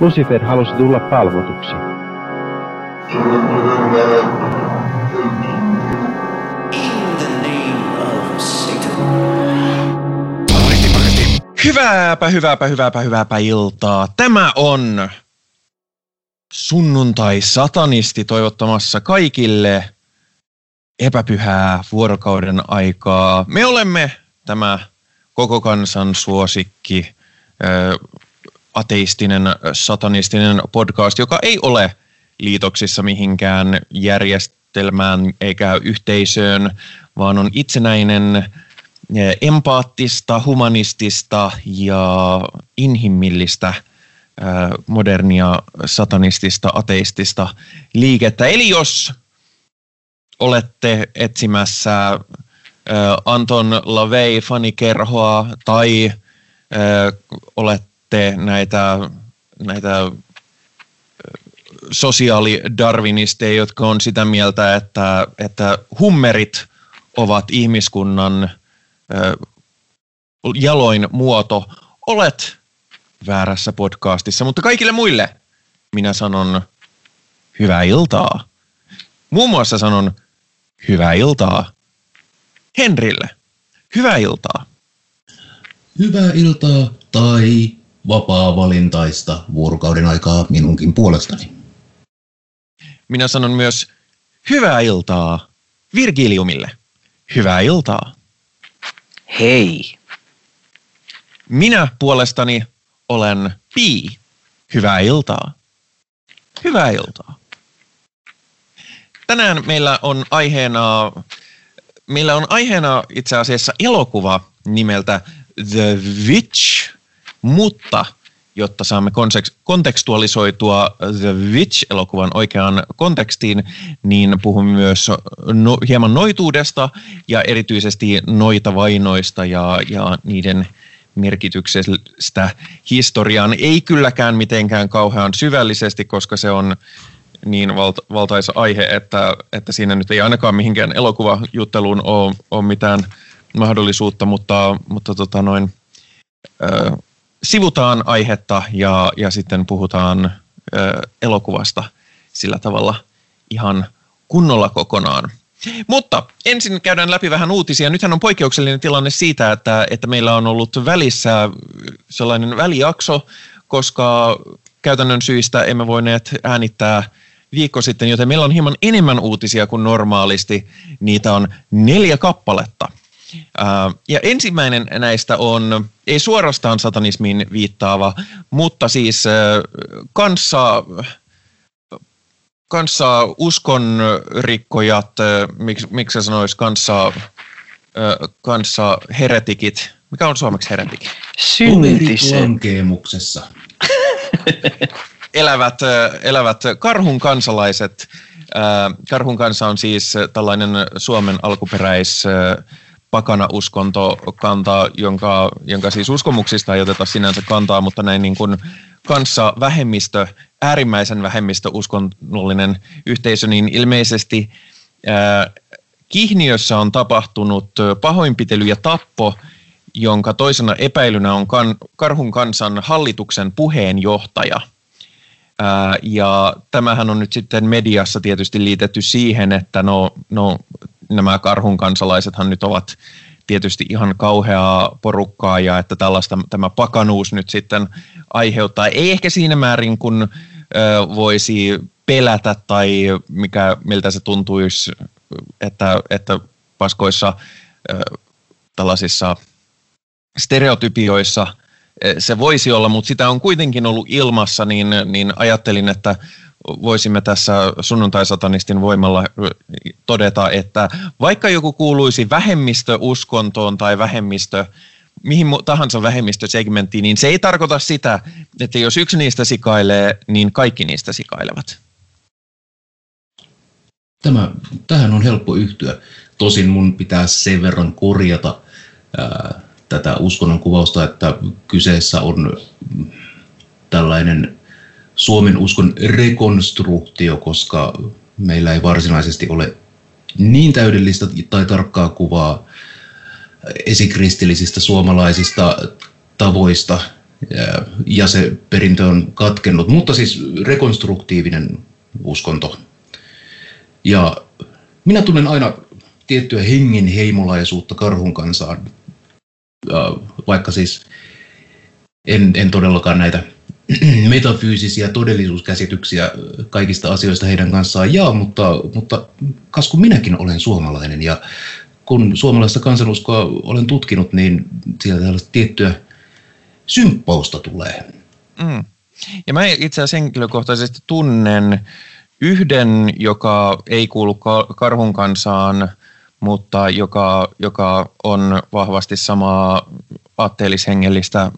Lucifer halusi tulla palvotuksi. Hyvääpä, hyvääpä, hyvääpä, hyvääpä iltaa. Tämä on sunnuntai-satanisti toivottamassa kaikille epäpyhää vuorokauden aikaa. Me olemme tämä koko kansan suosikki, ateistinen, satanistinen podcast, joka ei ole liitoksissa mihinkään järjestelmään eikä yhteisöön, vaan on itsenäinen, empaattista, humanistista ja inhimillistä modernia satanistista, ateistista liikettä. Eli jos olette etsimässä Anton LaVey fanikerhoa tai olette näitä, näitä sosiaalidarwinisteja, jotka on sitä mieltä, että, että hummerit ovat ihmiskunnan jaloin muoto, olet väärässä podcastissa, mutta kaikille muille minä sanon hyvää iltaa. Muun muassa sanon hyvää iltaa Henrille. Hyvää iltaa. Hyvää iltaa tai vapaa-valintaista vuorokauden aikaa minunkin puolestani. Minä sanon myös hyvää iltaa Virgiliumille. Hyvää iltaa. Hei. Minä puolestani olen Pi. Hyvää iltaa. Hyvää iltaa. Tänään meillä on aiheena, meillä on aiheena itse asiassa elokuva nimeltä The Witch, mutta jotta saamme kontekstualisoitua The Witch-elokuvan oikeaan kontekstiin, niin puhumme myös no, hieman noituudesta ja erityisesti noita vainoista ja, ja niiden merkityksestä historiaan. Ei kylläkään mitenkään kauhean syvällisesti, koska se on niin valta, valtaisa aihe, että, että siinä nyt ei ainakaan mihinkään elokuvajutteluun ole, ole mitään mahdollisuutta, mutta, mutta tota noin, ö, sivutaan aihetta ja, ja sitten puhutaan ö, elokuvasta sillä tavalla ihan kunnolla kokonaan. Mutta ensin käydään läpi vähän uutisia. Nythän on poikkeuksellinen tilanne siitä, että, että meillä on ollut välissä sellainen välijakso, koska käytännön syistä emme voineet äänittää viikko sitten, joten meillä on hieman enemmän uutisia kuin normaalisti. Niitä on neljä kappaletta. Ja ensimmäinen näistä on, ei suorastaan satanismiin viittaava, mutta siis kanssa kanssa uskonrikkojat, miksi, miksi sä sanois kanssa, kanssa heretikit. Mikä on suomeksi heretikit? Syntisen. elävät, elävät karhun kansalaiset. Karhun kansa on siis tällainen Suomen alkuperäis pakana uskontokanta, jonka, jonka siis uskomuksista ei oteta sinänsä kantaa, mutta näin niin kuin kanssa vähemmistö, äärimmäisen vähemmistö uskonnollinen yhteisö, niin ilmeisesti ää, Kihniössä on tapahtunut pahoinpitely ja tappo, jonka toisena epäilynä on kan, Karhun kansan hallituksen puheenjohtaja. Ää, ja tämähän on nyt sitten mediassa tietysti liitetty siihen, että no, no nämä Karhun kansalaisethan nyt ovat tietysti ihan kauheaa porukkaa ja että tällaista tämä pakanuus nyt sitten aiheuttaa. Ei ehkä siinä määrin, kun ö, voisi pelätä tai mikä, miltä se tuntuisi, että, että paskoissa ö, tällaisissa stereotypioissa se voisi olla, mutta sitä on kuitenkin ollut ilmassa, niin, niin ajattelin, että voisimme tässä sunnuntai-satanistin voimalla todeta, että vaikka joku kuuluisi vähemmistöuskontoon tai vähemmistö, mihin tahansa vähemmistösegmenttiin, niin se ei tarkoita sitä, että jos yksi niistä sikailee, niin kaikki niistä sikailevat. Tämä, tähän on helppo yhtyä. Tosin mun pitää sen verran korjata ää, tätä uskonnon kuvausta, että kyseessä on tällainen Suomen uskon rekonstruktio, koska meillä ei varsinaisesti ole niin täydellistä tai tarkkaa kuvaa esikristillisistä suomalaisista tavoista. Ja, se perintö on katkennut, mutta siis rekonstruktiivinen uskonto. Ja minä tunnen aina tiettyä hengenheimolaisuutta karhun kansaan, vaikka siis en, en todellakaan näitä metafyysisiä todellisuuskäsityksiä kaikista asioista heidän kanssaan jaa, mutta, mutta kas kun minäkin olen suomalainen ja kun suomalaista kansanuskoa olen tutkinut, niin sieltä tällaista tiettyä symppausta tulee. Mm. Ja mä itse asiassa henkilökohtaisesti tunnen yhden, joka ei kuulu karhun kansaan, mutta joka, joka on vahvasti samaa aatteellishengellistä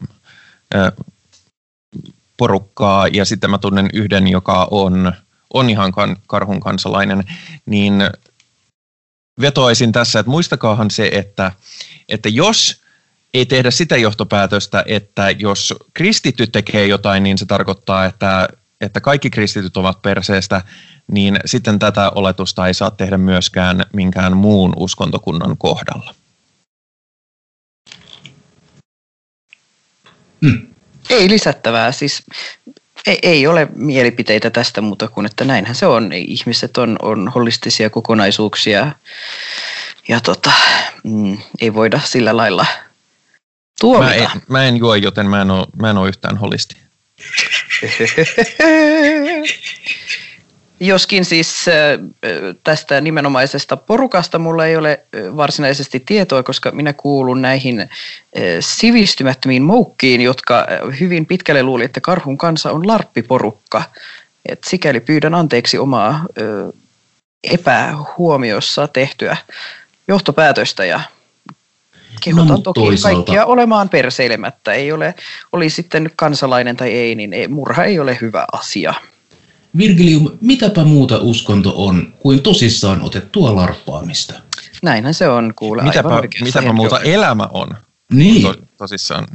porukkaa, ja sitten mä tunnen yhden, joka on, on ihan kan, karhun kansalainen, niin vetoaisin tässä, että muistakaahan se, että, että jos ei tehdä sitä johtopäätöstä, että jos kristitty tekee jotain, niin se tarkoittaa, että, että kaikki kristityt ovat perseestä, niin sitten tätä oletusta ei saa tehdä myöskään minkään muun uskontokunnan kohdalla. Hmm. Ei lisättävää. Siis ei, ei ole mielipiteitä tästä muuta kuin, että näinhän se on. Ihmiset on, on holistisia kokonaisuuksia ja tota, mm, ei voida sillä lailla tuomita. Mä en, mä en juo, joten mä en ole, mä en ole yhtään holisti. Joskin siis tästä nimenomaisesta porukasta mulla ei ole varsinaisesti tietoa, koska minä kuulun näihin sivistymättömiin moukkiin, jotka hyvin pitkälle luuli, että karhun kansa on larppiporukka. Et sikäli pyydän anteeksi omaa epähuomiossa tehtyä johtopäätöstä ja kehotan no, toki toisaalta. kaikkia olemaan perseilemättä. Ei ole, oli sitten kansalainen tai ei, niin ei, murha ei ole hyvä asia. Virgilium, mitäpä muuta uskonto on kuin tosissaan otettua larppaamista? Näinhän se on, kuule. Mitäpä, mitäpä muuta elämä on? Niin. To, tosissaan,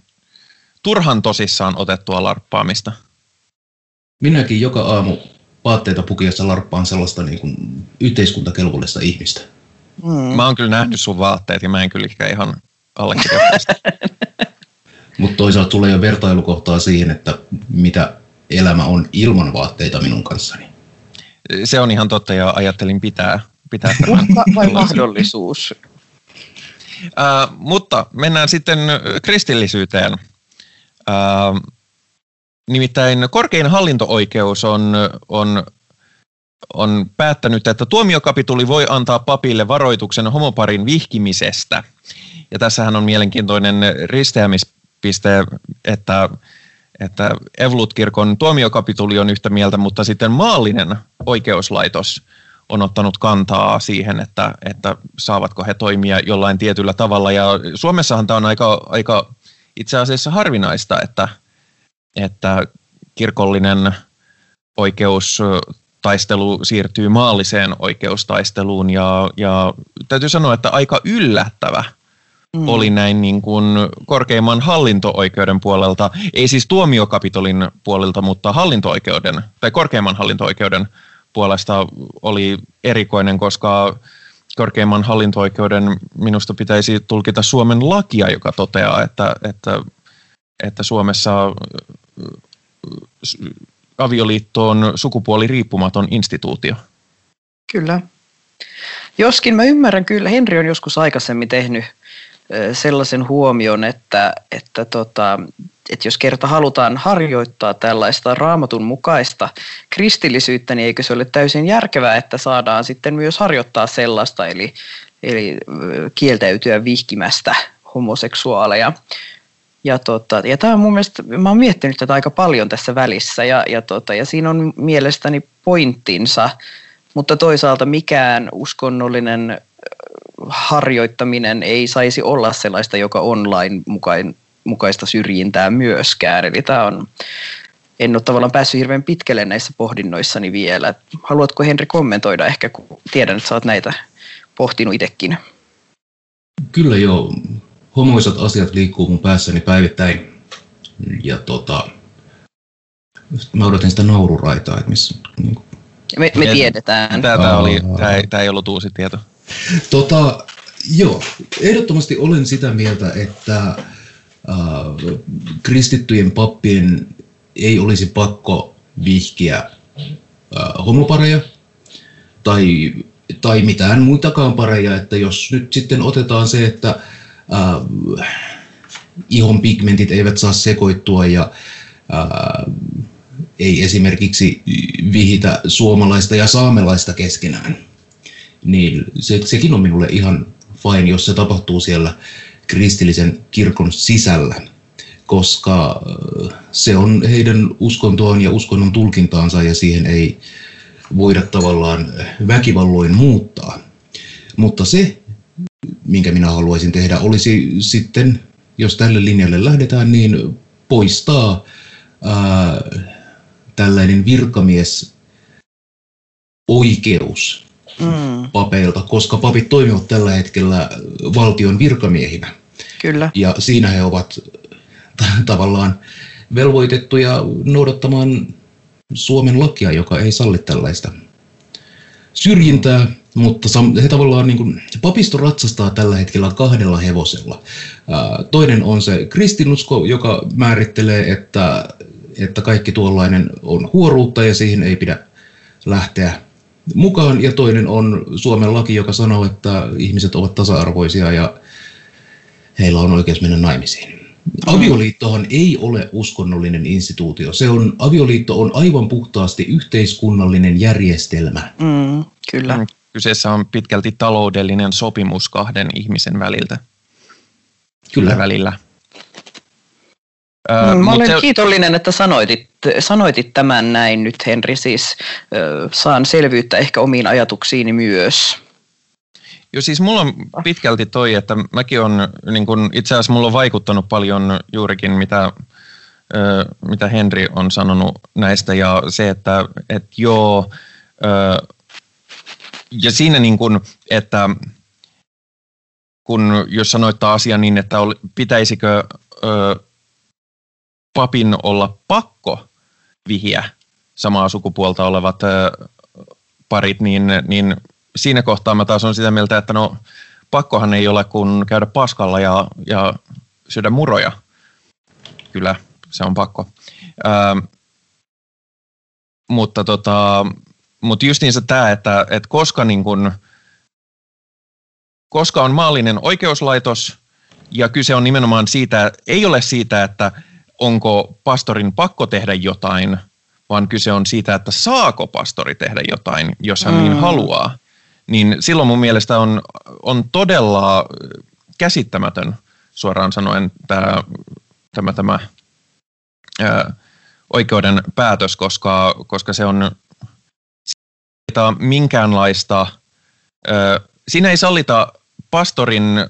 turhan tosissaan otettua larppaamista. Minäkin joka aamu vaatteita pukiessa larppaan sellaista niin kuin yhteiskuntakelvollista ihmistä. Mm. Mä oon kyllä nähnyt sun vaatteet ja mä en kyllä ihan allekirjoittaa Mutta toisaalta tulee jo vertailukohtaa siihen, että mitä elämä on ilman vaatteita minun kanssani. Se on ihan totta ja ajattelin pitää, pitää vai mahdollisuus? Uh, mutta mennään sitten kristillisyyteen. Uh, nimittäin korkein hallinto-oikeus on, on, on päättänyt, että tuomiokapituli voi antaa papille varoituksen homoparin vihkimisestä. Ja tässähän on mielenkiintoinen risteämispiste, että että Evolut-kirkon tuomiokapituli on yhtä mieltä, mutta sitten maallinen oikeuslaitos on ottanut kantaa siihen, että, että saavatko he toimia jollain tietyllä tavalla. Ja Suomessahan tämä on aika, aika itse asiassa harvinaista, että, että kirkollinen oikeustaistelu siirtyy maalliseen oikeustaisteluun. Ja, ja täytyy sanoa, että aika yllättävä – mm. oli näin niin kuin korkeimman hallinto-oikeuden puolelta, ei siis tuomiokapitolin puolelta, mutta hallinto-oikeuden tai korkeimman hallinto-oikeuden puolesta oli erikoinen, koska korkeimman hallinto-oikeuden minusta pitäisi tulkita Suomen lakia, joka toteaa, että, että, että Suomessa avioliitto on sukupuoli riippumaton instituutio. Kyllä. Joskin mä ymmärrän kyllä, Henri on joskus aikaisemmin tehnyt sellaisen huomion, että, että, tota, että jos kerta halutaan harjoittaa tällaista raamatun mukaista kristillisyyttä, niin eikö se ole täysin järkevää, että saadaan sitten myös harjoittaa sellaista, eli, eli kieltäytyä vihkimästä homoseksuaaleja. Ja, tota, ja tämä on mun mielestä, mä oon miettinyt tätä aika paljon tässä välissä ja, ja, tota, ja siinä on mielestäni pointtinsa, mutta toisaalta mikään uskonnollinen harjoittaminen ei saisi olla sellaista, joka online mukain, mukaista syrjintää myöskään. Eli tämä on, en ole tavallaan päässyt hirveän pitkälle näissä pohdinnoissani vielä. Haluatko Henri kommentoida ehkä, kun tiedän, että sä oot näitä pohtinut itsekin? Kyllä joo. Homoisat asiat liikkuu mun päässäni päivittäin. Ja tota, mä odotin sitä naururaitaa, että missä... Niin kuin... me, me tiedetään. Tämä, oli, tämä, ei, tämä ei ollut uusi tieto. Tota, joo, ehdottomasti olen sitä mieltä, että äh, kristittyjen pappien ei olisi pakko vihkiä äh, homopareja tai, tai mitään muitakaan pareja, että jos nyt sitten otetaan se, että äh, ihon pigmentit eivät saa sekoittua ja äh, ei esimerkiksi vihitä suomalaista ja saamelaista keskenään, niin se, sekin on minulle ihan fine, jos se tapahtuu siellä kristillisen kirkon sisällä, koska äh, se on heidän uskontoaan ja uskonnon tulkintaansa ja siihen ei voida tavallaan väkivalloin muuttaa. Mutta se, minkä minä haluaisin tehdä, olisi sitten, jos tälle linjalle lähdetään, niin poistaa ää, tällainen virkamies oikeus mm. papeilta, koska papit toimivat tällä hetkellä valtion virkamiehinä. Kyllä. Ja siinä he ovat tavallaan velvoitettuja noudattamaan Suomen lakia, joka ei salli tällaista syrjintää, mutta he tavallaan niin kuin, papisto ratsastaa tällä hetkellä kahdella hevosella. Toinen on se kristinusko, joka määrittelee, että, että kaikki tuollainen on huoruutta ja siihen ei pidä lähteä mukaan. Ja toinen on Suomen laki, joka sanoo, että ihmiset ovat tasa-arvoisia ja heillä on oikeus mennä naimisiin. Avioliittohan ei ole uskonnollinen instituutio. Se on, avioliitto on aivan puhtaasti yhteiskunnallinen järjestelmä. Mm, kyllä. Mm, kyseessä on pitkälti taloudellinen sopimus kahden ihmisen väliltä. Kyllä. Välillä. Mm, mä olen se... kiitollinen, että sanoitit, sanoitit tämän näin nyt, Henri. Siis äh, saan selvyyttä ehkä omiin ajatuksiini myös. Joo, siis mulla on pitkälti toi, että mäkin on, niin kun, itse asiassa mulla on vaikuttanut paljon juurikin mitä, ö, mitä Henri on sanonut näistä ja se, että et joo, ö, ja siinä niin kun, että kun jos sanoittaa asia niin, että ol, pitäisikö ö, papin olla pakko vihiä samaa sukupuolta olevat ö, parit, niin, niin siinä kohtaa mä taas on sitä mieltä, että no pakkohan ei ole kun käydä paskalla ja, ja syödä muroja. Kyllä, se on pakko. Ää, mutta tota, mutta justiinsa tämä, että, että koska, niin kun, koska on maallinen oikeuslaitos ja kyse on nimenomaan siitä, ei ole siitä, että onko pastorin pakko tehdä jotain, vaan kyse on siitä, että saako pastori tehdä jotain, jos hän niin mm. niin haluaa niin silloin mun mielestä on, on todella käsittämätön suoraan sanoen tämä, tämä, tämä ää, oikeuden päätös, koska, koska se on minkäänlaista, ää, siinä ei sallita pastorin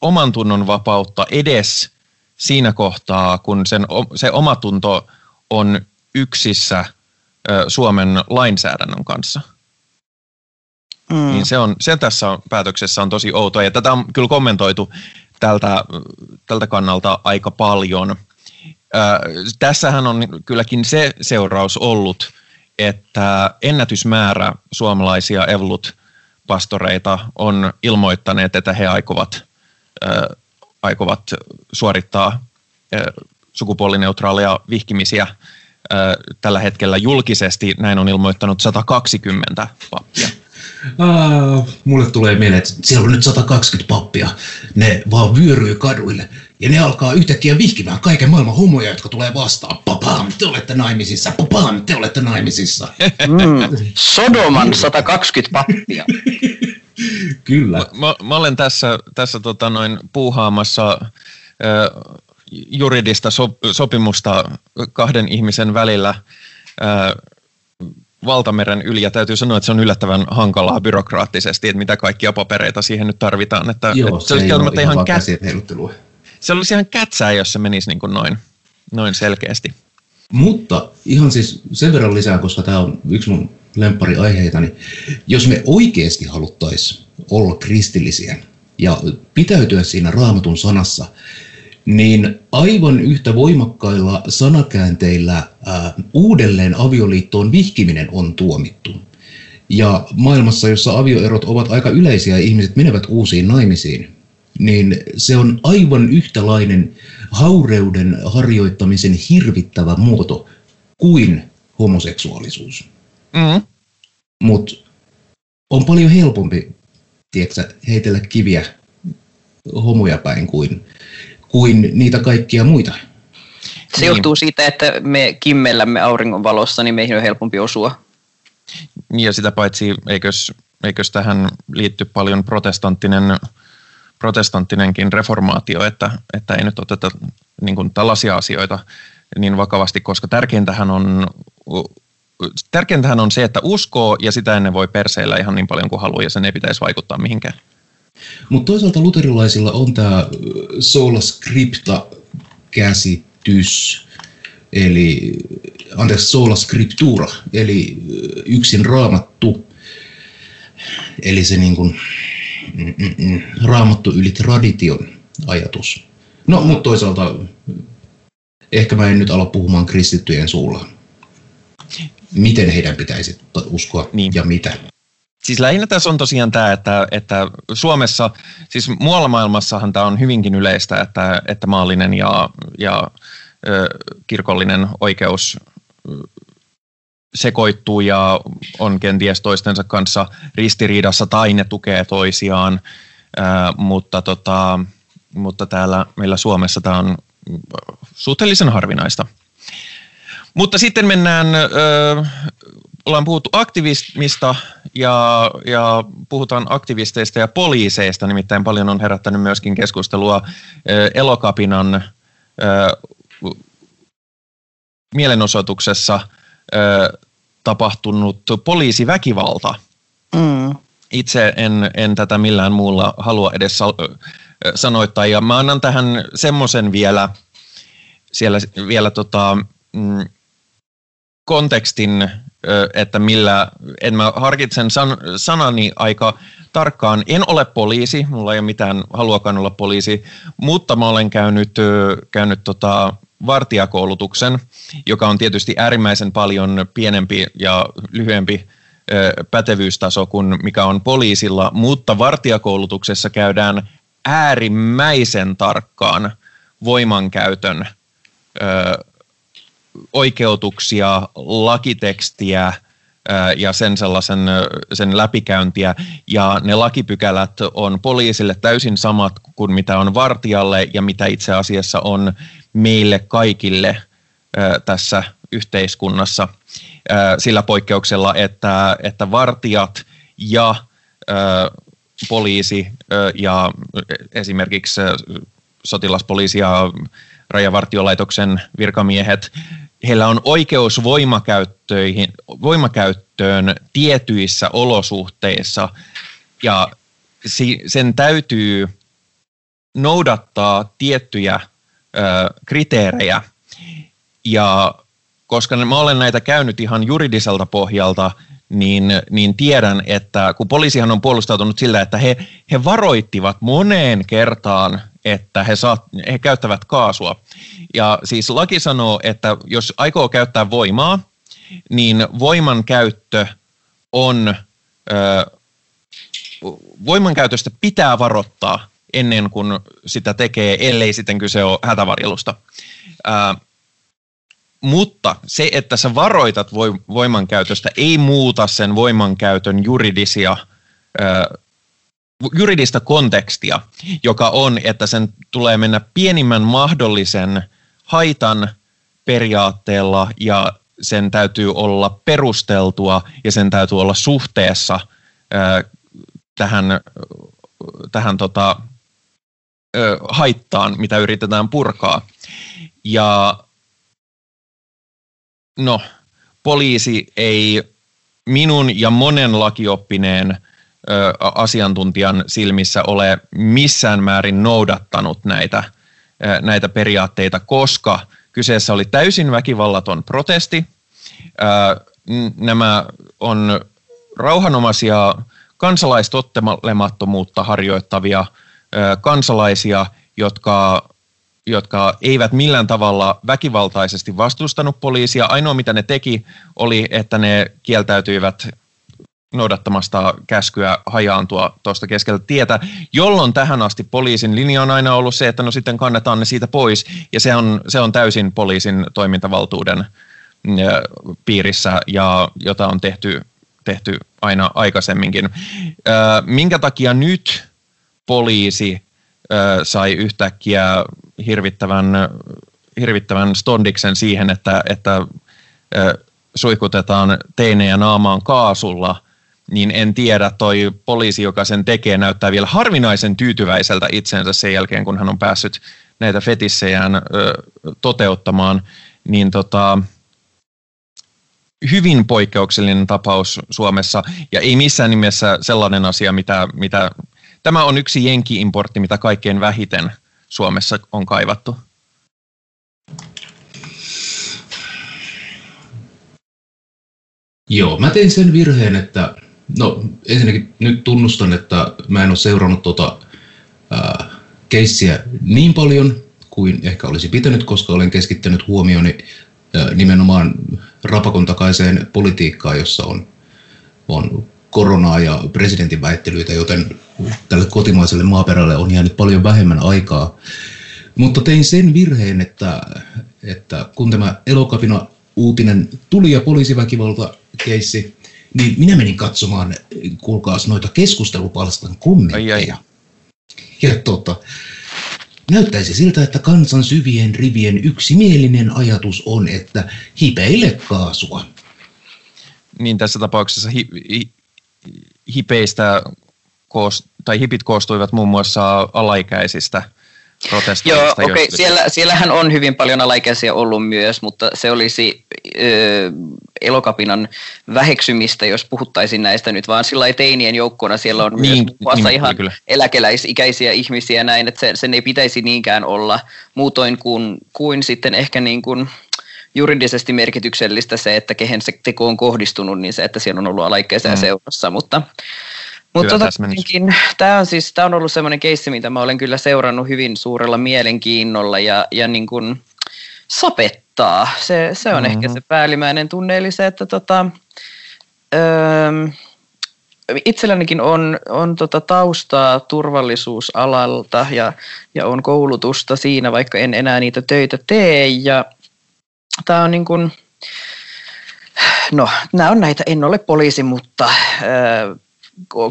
oman tunnon vapautta edes siinä kohtaa, kun sen, se omatunto on yksissä Suomen lainsäädännön kanssa – Mm. Niin se, on, se tässä päätöksessä on tosi outoa ja tätä on kyllä kommentoitu tältä, tältä kannalta aika paljon. Äh, tässähän on kylläkin se seuraus ollut, että ennätysmäärä suomalaisia evlut-pastoreita on ilmoittaneet, että he aikovat, äh, aikovat suorittaa sukupuolineutraaleja vihkimisiä tällä hetkellä julkisesti. Näin on ilmoittanut 120 pappia. Aa, mulle tulee mieleen, että siellä on nyt 120 pappia. Ne vaan vyöryy kaduille. Ja ne alkaa yhtäkkiä vihkimään kaiken maailman homoja, jotka tulee vastaan. Papam, te olette naimisissa. Papam, te olette naimisissa. Mm, Sodoman 120 pappia. Kyllä. Mä, mä, mä olen tässä, tässä tota noin puuhaamassa äh, juridista so, sopimusta kahden ihmisen välillä. Äh, valtameren yli ja täytyy sanoa, että se on yllättävän hankalaa byrokraattisesti, että mitä kaikkia papereita siihen nyt tarvitaan. Että, Joo, että se, se olisi ihan, ihan kät... Se olisi ihan kätsää, jos se menisi niin kuin noin, noin selkeästi. Mutta ihan siis sen verran lisää, koska tämä on yksi mun lemppariaiheita, niin jos me oikeasti haluttaisiin olla kristillisiä ja pitäytyä siinä raamatun sanassa, niin aivan yhtä voimakkailla sanakäänteillä ää, uudelleen avioliittoon vihkiminen on tuomittu. Ja maailmassa, jossa avioerot ovat aika yleisiä ja ihmiset menevät uusiin naimisiin, niin se on aivan yhtälainen haureuden harjoittamisen hirvittävä muoto kuin homoseksuaalisuus. Mm. Mutta on paljon helpompi tiedätkö, heitellä kiviä homoja päin kuin, kuin niitä kaikkia muita. Se niin. johtuu siitä, että me kimmellämme auringon valossa, niin meihin on helpompi osua. Ja sitä paitsi, eikös, eikös tähän liitty paljon protestanttinen, protestanttinenkin reformaatio, että, että ei nyt oteta niin kuin tällaisia asioita niin vakavasti, koska tärkeintähän on, tärkeintähän on se, että uskoo ja sitä ennen voi perseillä ihan niin paljon kuin haluaa ja sen ei pitäisi vaikuttaa mihinkään. Mutta toisaalta luterilaisilla on tämä sola scripta käsitys, eli anteeksi, sola scriptura, eli yksin raamattu, eli se niin kuin, mm, mm, mm, raamattu yli tradition ajatus. No, mutta toisaalta ehkä mä en nyt ala puhumaan kristittyjen suulla. Miten heidän pitäisi uskoa niin. ja mitä? Siis lähinnä tässä on tosiaan tämä, että, että Suomessa, siis muualla maailmassahan tämä on hyvinkin yleistä, että, että maallinen ja, ja ö, kirkollinen oikeus sekoittuu ja on kenties toistensa kanssa ristiriidassa tai ne tukee toisiaan, ö, mutta, tota, mutta täällä meillä Suomessa tämä on suhteellisen harvinaista. Mutta sitten mennään ö, ollaan puhuttu aktivismista ja, ja puhutaan aktivisteista ja poliiseista, nimittäin paljon on herättänyt myöskin keskustelua Elokapinan mielenosoituksessa tapahtunut poliisiväkivalta. Mm. Itse en, en tätä millään muulla halua edes sanoittaa ja mä annan tähän semmoisen vielä, siellä vielä tota, mm, kontekstin että millä, en mä harkitsen san, sanani aika tarkkaan. En ole poliisi, mulla ei ole mitään haluakaan olla poliisi, mutta mä olen käynyt, käynyt tota vartijakoulutuksen, joka on tietysti äärimmäisen paljon pienempi ja lyhyempi pätevyystaso kuin mikä on poliisilla, mutta vartijakoulutuksessa käydään äärimmäisen tarkkaan voimankäytön oikeutuksia, lakitekstiä ja sen sellaisen sen läpikäyntiä. Ja ne lakipykälät on poliisille täysin samat kuin mitä on vartijalle ja mitä itse asiassa on meille kaikille tässä yhteiskunnassa sillä poikkeuksella, että, että vartijat ja poliisi ja esimerkiksi sotilaspoliisi ja rajavartiolaitoksen virkamiehet heillä on oikeus voimakäyttöihin, voimakäyttöön tietyissä olosuhteissa ja sen täytyy noudattaa tiettyjä ö, kriteerejä. Ja koska mä olen näitä käynyt ihan juridiselta pohjalta, niin, niin tiedän, että kun poliisihan on puolustautunut sillä, että he, he varoittivat moneen kertaan, että he, saa, he käyttävät kaasua. Ja siis laki sanoo, että jos aikoo käyttää voimaa, niin voiman käyttö on, ö, voiman käytöstä pitää varoittaa ennen kuin sitä tekee, ellei sitten kyse ole hätävarjelusta. Ö, mutta se, että sä varoitat voimankäytöstä, ei muuta sen voimankäytön juridisia, juridista kontekstia, joka on, että sen tulee mennä pienimmän mahdollisen haitan periaatteella ja sen täytyy olla perusteltua ja sen täytyy olla suhteessa tähän, tähän tota, haittaan, mitä yritetään purkaa. Ja no, poliisi ei minun ja monen lakioppineen ö, asiantuntijan silmissä ole missään määrin noudattanut näitä, ö, näitä periaatteita, koska kyseessä oli täysin väkivallaton protesti. Ö, nämä on rauhanomaisia kansalaistottelemattomuutta harjoittavia ö, kansalaisia, jotka jotka eivät millään tavalla väkivaltaisesti vastustanut poliisia. Ainoa mitä ne teki oli, että ne kieltäytyivät noudattamasta käskyä hajaantua tuosta keskeltä tietä, jolloin tähän asti poliisin linja on aina ollut se, että no sitten kannetaan ne siitä pois, ja se on, se on täysin poliisin toimintavaltuuden piirissä, ja jota on tehty, tehty aina aikaisemminkin. Minkä takia nyt poliisi sai yhtäkkiä hirvittävän, hirvittävän stondiksen siihen, että, että suihkutetaan teinejä naamaan kaasulla, niin en tiedä, toi poliisi, joka sen tekee, näyttää vielä harvinaisen tyytyväiseltä itsensä sen jälkeen, kun hän on päässyt näitä fetissejään ö, toteuttamaan, niin tota, hyvin poikkeuksellinen tapaus Suomessa, ja ei missään nimessä sellainen asia, mitä, mitä tämä on yksi jenki-importti, mitä kaikkein vähiten Suomessa on kaivattu. Joo, mä tein sen virheen, että no ensinnäkin nyt tunnustan, että mä en ole seurannut tuota ää, keissiä niin paljon kuin ehkä olisi pitänyt, koska olen keskittänyt huomioni ää, nimenomaan rapakon takaiseen politiikkaan, jossa on, on koronaa ja presidentin väittelyitä, joten tälle kotimaiselle maaperälle on jäänyt paljon vähemmän aikaa. Mutta tein sen virheen, että, että kun tämä elokapina uutinen tuli ja poliisiväkivalta keissi, niin minä menin katsomaan, kuulkaas, noita keskustelupalstan kommentteja. Ai, ai. Ja tota, näyttäisi siltä, että kansan syvien rivien yksimielinen ajatus on, että hipeille kaasua. Niin tässä tapauksessa hi, hi, hipeistä koos, tai hipit koostuivat muun muassa alaikäisistä – Joo, okei. Okay. Siellä, siellähän on hyvin paljon alaikäisiä ollut myös, mutta se olisi ö, elokapinan väheksymistä, jos puhuttaisiin näistä nyt vaan sillä teinien joukkona. Siellä on niin, myös muassa niin, ihan kyllä. eläkeläisikäisiä ihmisiä näin, että sen, sen ei pitäisi niinkään olla muutoin kuin, kuin sitten ehkä niin kuin juridisesti merkityksellistä se, että kehen se teko on kohdistunut, niin se, että siellä on ollut alaikäisiä mm. seurassa, mutta mutta tota, tämä on siis tämä on ollut semmoinen keissi, mitä mä olen kyllä seurannut hyvin suurella mielenkiinnolla ja, ja niin kuin sapettaa. Se, se on mm-hmm. ehkä se päällimmäinen tunne, eli se, että tota, öö, itsellänikin on, on tota taustaa turvallisuusalalta ja, ja on koulutusta siinä, vaikka en enää niitä töitä tee. Ja tämä on niin kuin, no nämä on näitä, en ole poliisi, mutta öö,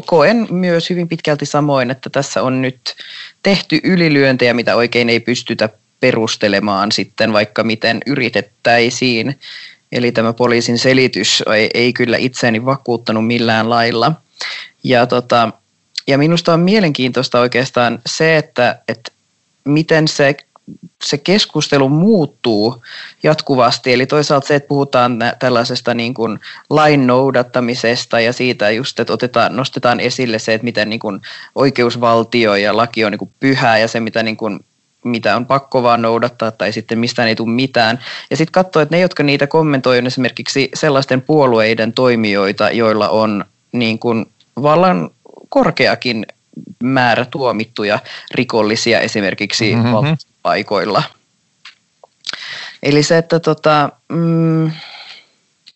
koen myös hyvin pitkälti samoin, että tässä on nyt tehty ylilyöntejä, mitä oikein ei pystytä perustelemaan sitten, vaikka miten yritettäisiin. Eli tämä poliisin selitys ei, ei kyllä itseäni vakuuttanut millään lailla. Ja, tota, ja minusta on mielenkiintoista oikeastaan se, että, että miten se se keskustelu muuttuu jatkuvasti. Eli toisaalta se, että puhutaan tällaisesta niin kuin lain noudattamisesta ja siitä just, että otetaan, nostetaan esille se, että miten niin kuin oikeusvaltio ja laki on niin kuin pyhää ja se, mitä niin kuin mitä on pakko vaan noudattaa tai sitten mistään ei tule mitään. Ja sitten katsoo, että ne, jotka niitä kommentoi, on esimerkiksi sellaisten puolueiden toimijoita, joilla on niin kuin vallan korkeakin määrä tuomittuja rikollisia esimerkiksi mm-hmm paikoilla. Eli se, että tota, mm,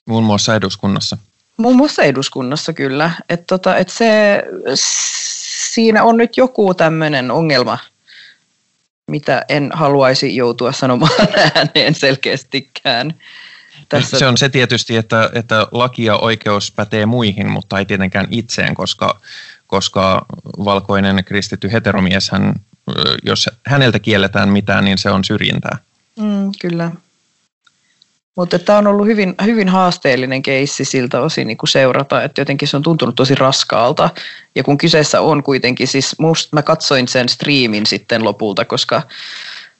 Muun muassa eduskunnassa. Muun muassa eduskunnassa kyllä. Että tota, et se, siinä on nyt joku tämmöinen ongelma, mitä en haluaisi joutua sanomaan ääneen selkeästikään. Tässä... Se on se tietysti, että, että laki ja oikeus pätee muihin, mutta ei tietenkään itseen, koska, koska valkoinen kristitty heteromies hän jos häneltä kielletään mitään, niin se on syrjintää. Mm, kyllä. Mutta tämä on ollut hyvin, hyvin haasteellinen keissi siltä osin niin kuin seurata, että jotenkin se on tuntunut tosi raskaalta. Ja kun kyseessä on kuitenkin, siis musta mä katsoin sen striimin sitten lopulta, koska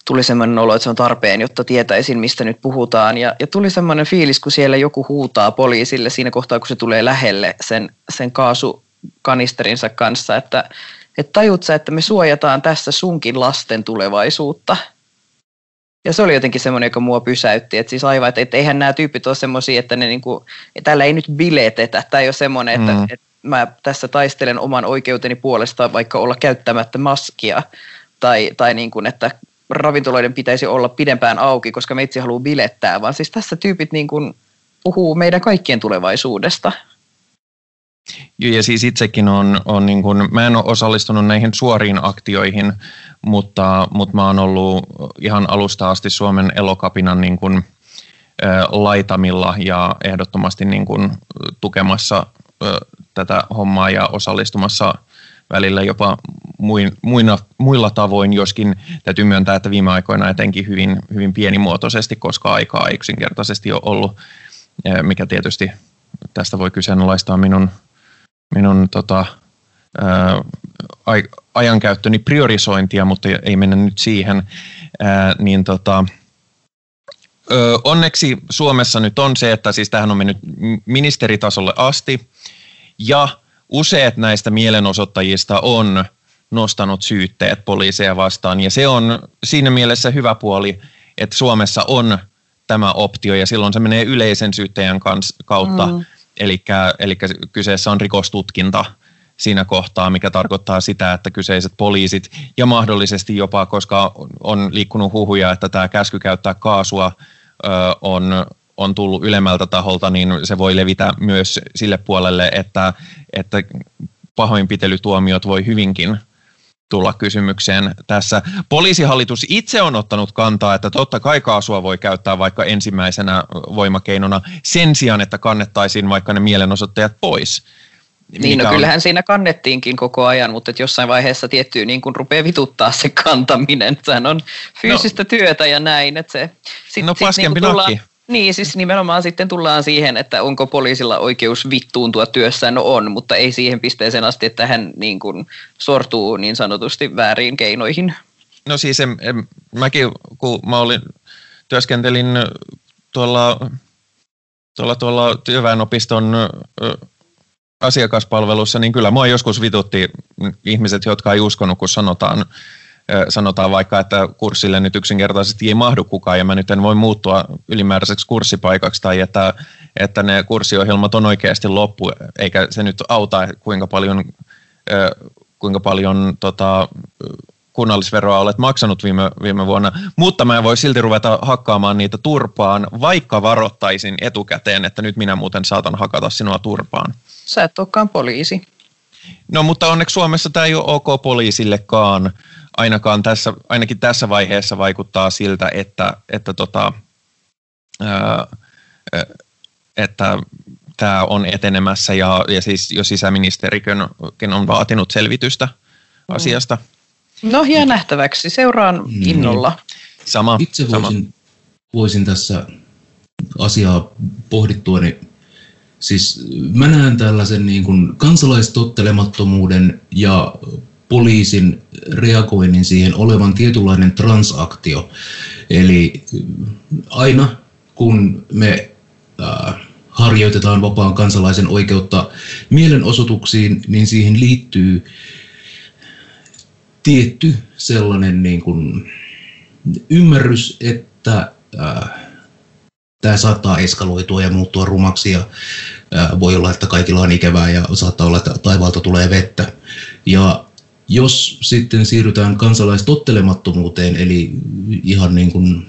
tuli semmoinen olo, että se on tarpeen, jotta tietäisin, mistä nyt puhutaan. Ja, ja tuli semmoinen fiilis, kun siellä joku huutaa poliisille siinä kohtaa, kun se tulee lähelle sen, sen kaasukanisterinsa kanssa, että että tajut sä, että me suojataan tässä sunkin lasten tulevaisuutta. Ja se oli jotenkin semmoinen, joka mua pysäytti, että siis aivan, että, että eihän nämä tyypit ole semmoisia, että ne niinku, täällä ei nyt biletetä, tai ei ole semmoinen, että, mm. että mä tässä taistelen oman oikeuteni puolesta vaikka olla käyttämättä maskia, tai, tai niin kuin, että ravintoloiden pitäisi olla pidempään auki, koska me itse haluaa bilettää, vaan siis tässä tyypit niin kuin puhuu meidän kaikkien tulevaisuudesta. Ja siis itsekin on, on niin kuin, mä en ole osallistunut näihin suoriin aktioihin, mutta, mutta mä oon ollut ihan alusta asti Suomen elokapinan niin kuin, laitamilla ja ehdottomasti niin kuin tukemassa tätä hommaa ja osallistumassa välillä jopa muina, muilla tavoin, joskin täytyy myöntää, että viime aikoina etenkin hyvin, hyvin pienimuotoisesti, koska aikaa ei yksinkertaisesti ole ollut, mikä tietysti tästä voi kyseenalaistaa minun, minun tota, ää, ajankäyttöni priorisointia, mutta ei mennä nyt siihen, ää, niin tota, ö, onneksi Suomessa nyt on se, että siis tähän on mennyt ministeritasolle asti, ja useat näistä mielenosoittajista on nostanut syytteet poliiseja vastaan, ja se on siinä mielessä hyvä puoli, että Suomessa on tämä optio, ja silloin se menee yleisen syyttäjän kans, kautta, mm. Eli kyseessä on rikostutkinta siinä kohtaa, mikä tarkoittaa sitä, että kyseiset poliisit ja mahdollisesti jopa, koska on liikkunut huhuja, että tämä käsky käyttää kaasua ö, on on tullut ylemmältä taholta, niin se voi levitä myös sille puolelle, että, että pahoinpitelytuomiot voi hyvinkin tulla kysymykseen tässä. Poliisihallitus itse on ottanut kantaa, että totta kai kaasua voi käyttää vaikka ensimmäisenä voimakeinona sen sijaan, että kannettaisiin vaikka ne mielenosoittajat pois. Niin, no kyllähän on... siinä kannettiinkin koko ajan, mutta että jossain vaiheessa tiettyy niin kuin rupeaa vituttaa se kantaminen. Sehän on fyysistä no, työtä ja näin. Että se, sit, no paskempi sit niin tullaan, niin, siis nimenomaan sitten tullaan siihen, että onko poliisilla oikeus vittuuntua työssään, no on, mutta ei siihen pisteeseen asti, että hän niin kuin sortuu niin sanotusti väärin keinoihin. No siis en, en, mäkin, kun mä olin, työskentelin tuolla, tuolla, tuolla työväenopiston asiakaspalvelussa, niin kyllä mua joskus vitutti ihmiset, jotka ei uskonut, kun sanotaan sanotaan vaikka, että kurssille nyt yksinkertaisesti ei mahdu kukaan ja mä nyt en voi muuttua ylimääräiseksi kurssipaikaksi tai että, että ne kurssiohjelmat on oikeasti loppu, eikä se nyt auta kuinka paljon, kuinka paljon tota, kunnallisveroa olet maksanut viime, viime vuonna, mutta mä en voi silti ruveta hakkaamaan niitä turpaan, vaikka varoittaisin etukäteen, että nyt minä muuten saatan hakata sinua turpaan. Sä et olekaan poliisi. No mutta onneksi Suomessa tämä ei ole ok poliisillekaan ainakaan tässä, ainakin tässä vaiheessa vaikuttaa siltä, että, että, tota, ää, että tämä on etenemässä ja, ja siis jo sisäministerikin on vaatinut selvitystä mm. asiasta. No jää nähtäväksi. Seuraan niin. innolla. Sama. Itse voisin, sama. voisin tässä asiaa pohdittuani, siis mä näen tällaisen niin kuin kansalaistottelemattomuuden ja poliisin reagoinnin siihen olevan tietynlainen transaktio. Eli aina kun me äh, harjoitetaan vapaan kansalaisen oikeutta mielenosoituksiin, niin siihen liittyy tietty sellainen niin kuin ymmärrys, että äh, tämä saattaa eskaloitua ja muuttua rumaksi ja äh, voi olla, että kaikilla on ikävää ja saattaa olla, että taivaalta tulee vettä. Ja jos sitten siirrytään kansalaistottelemattomuuteen, eli ihan niin kuin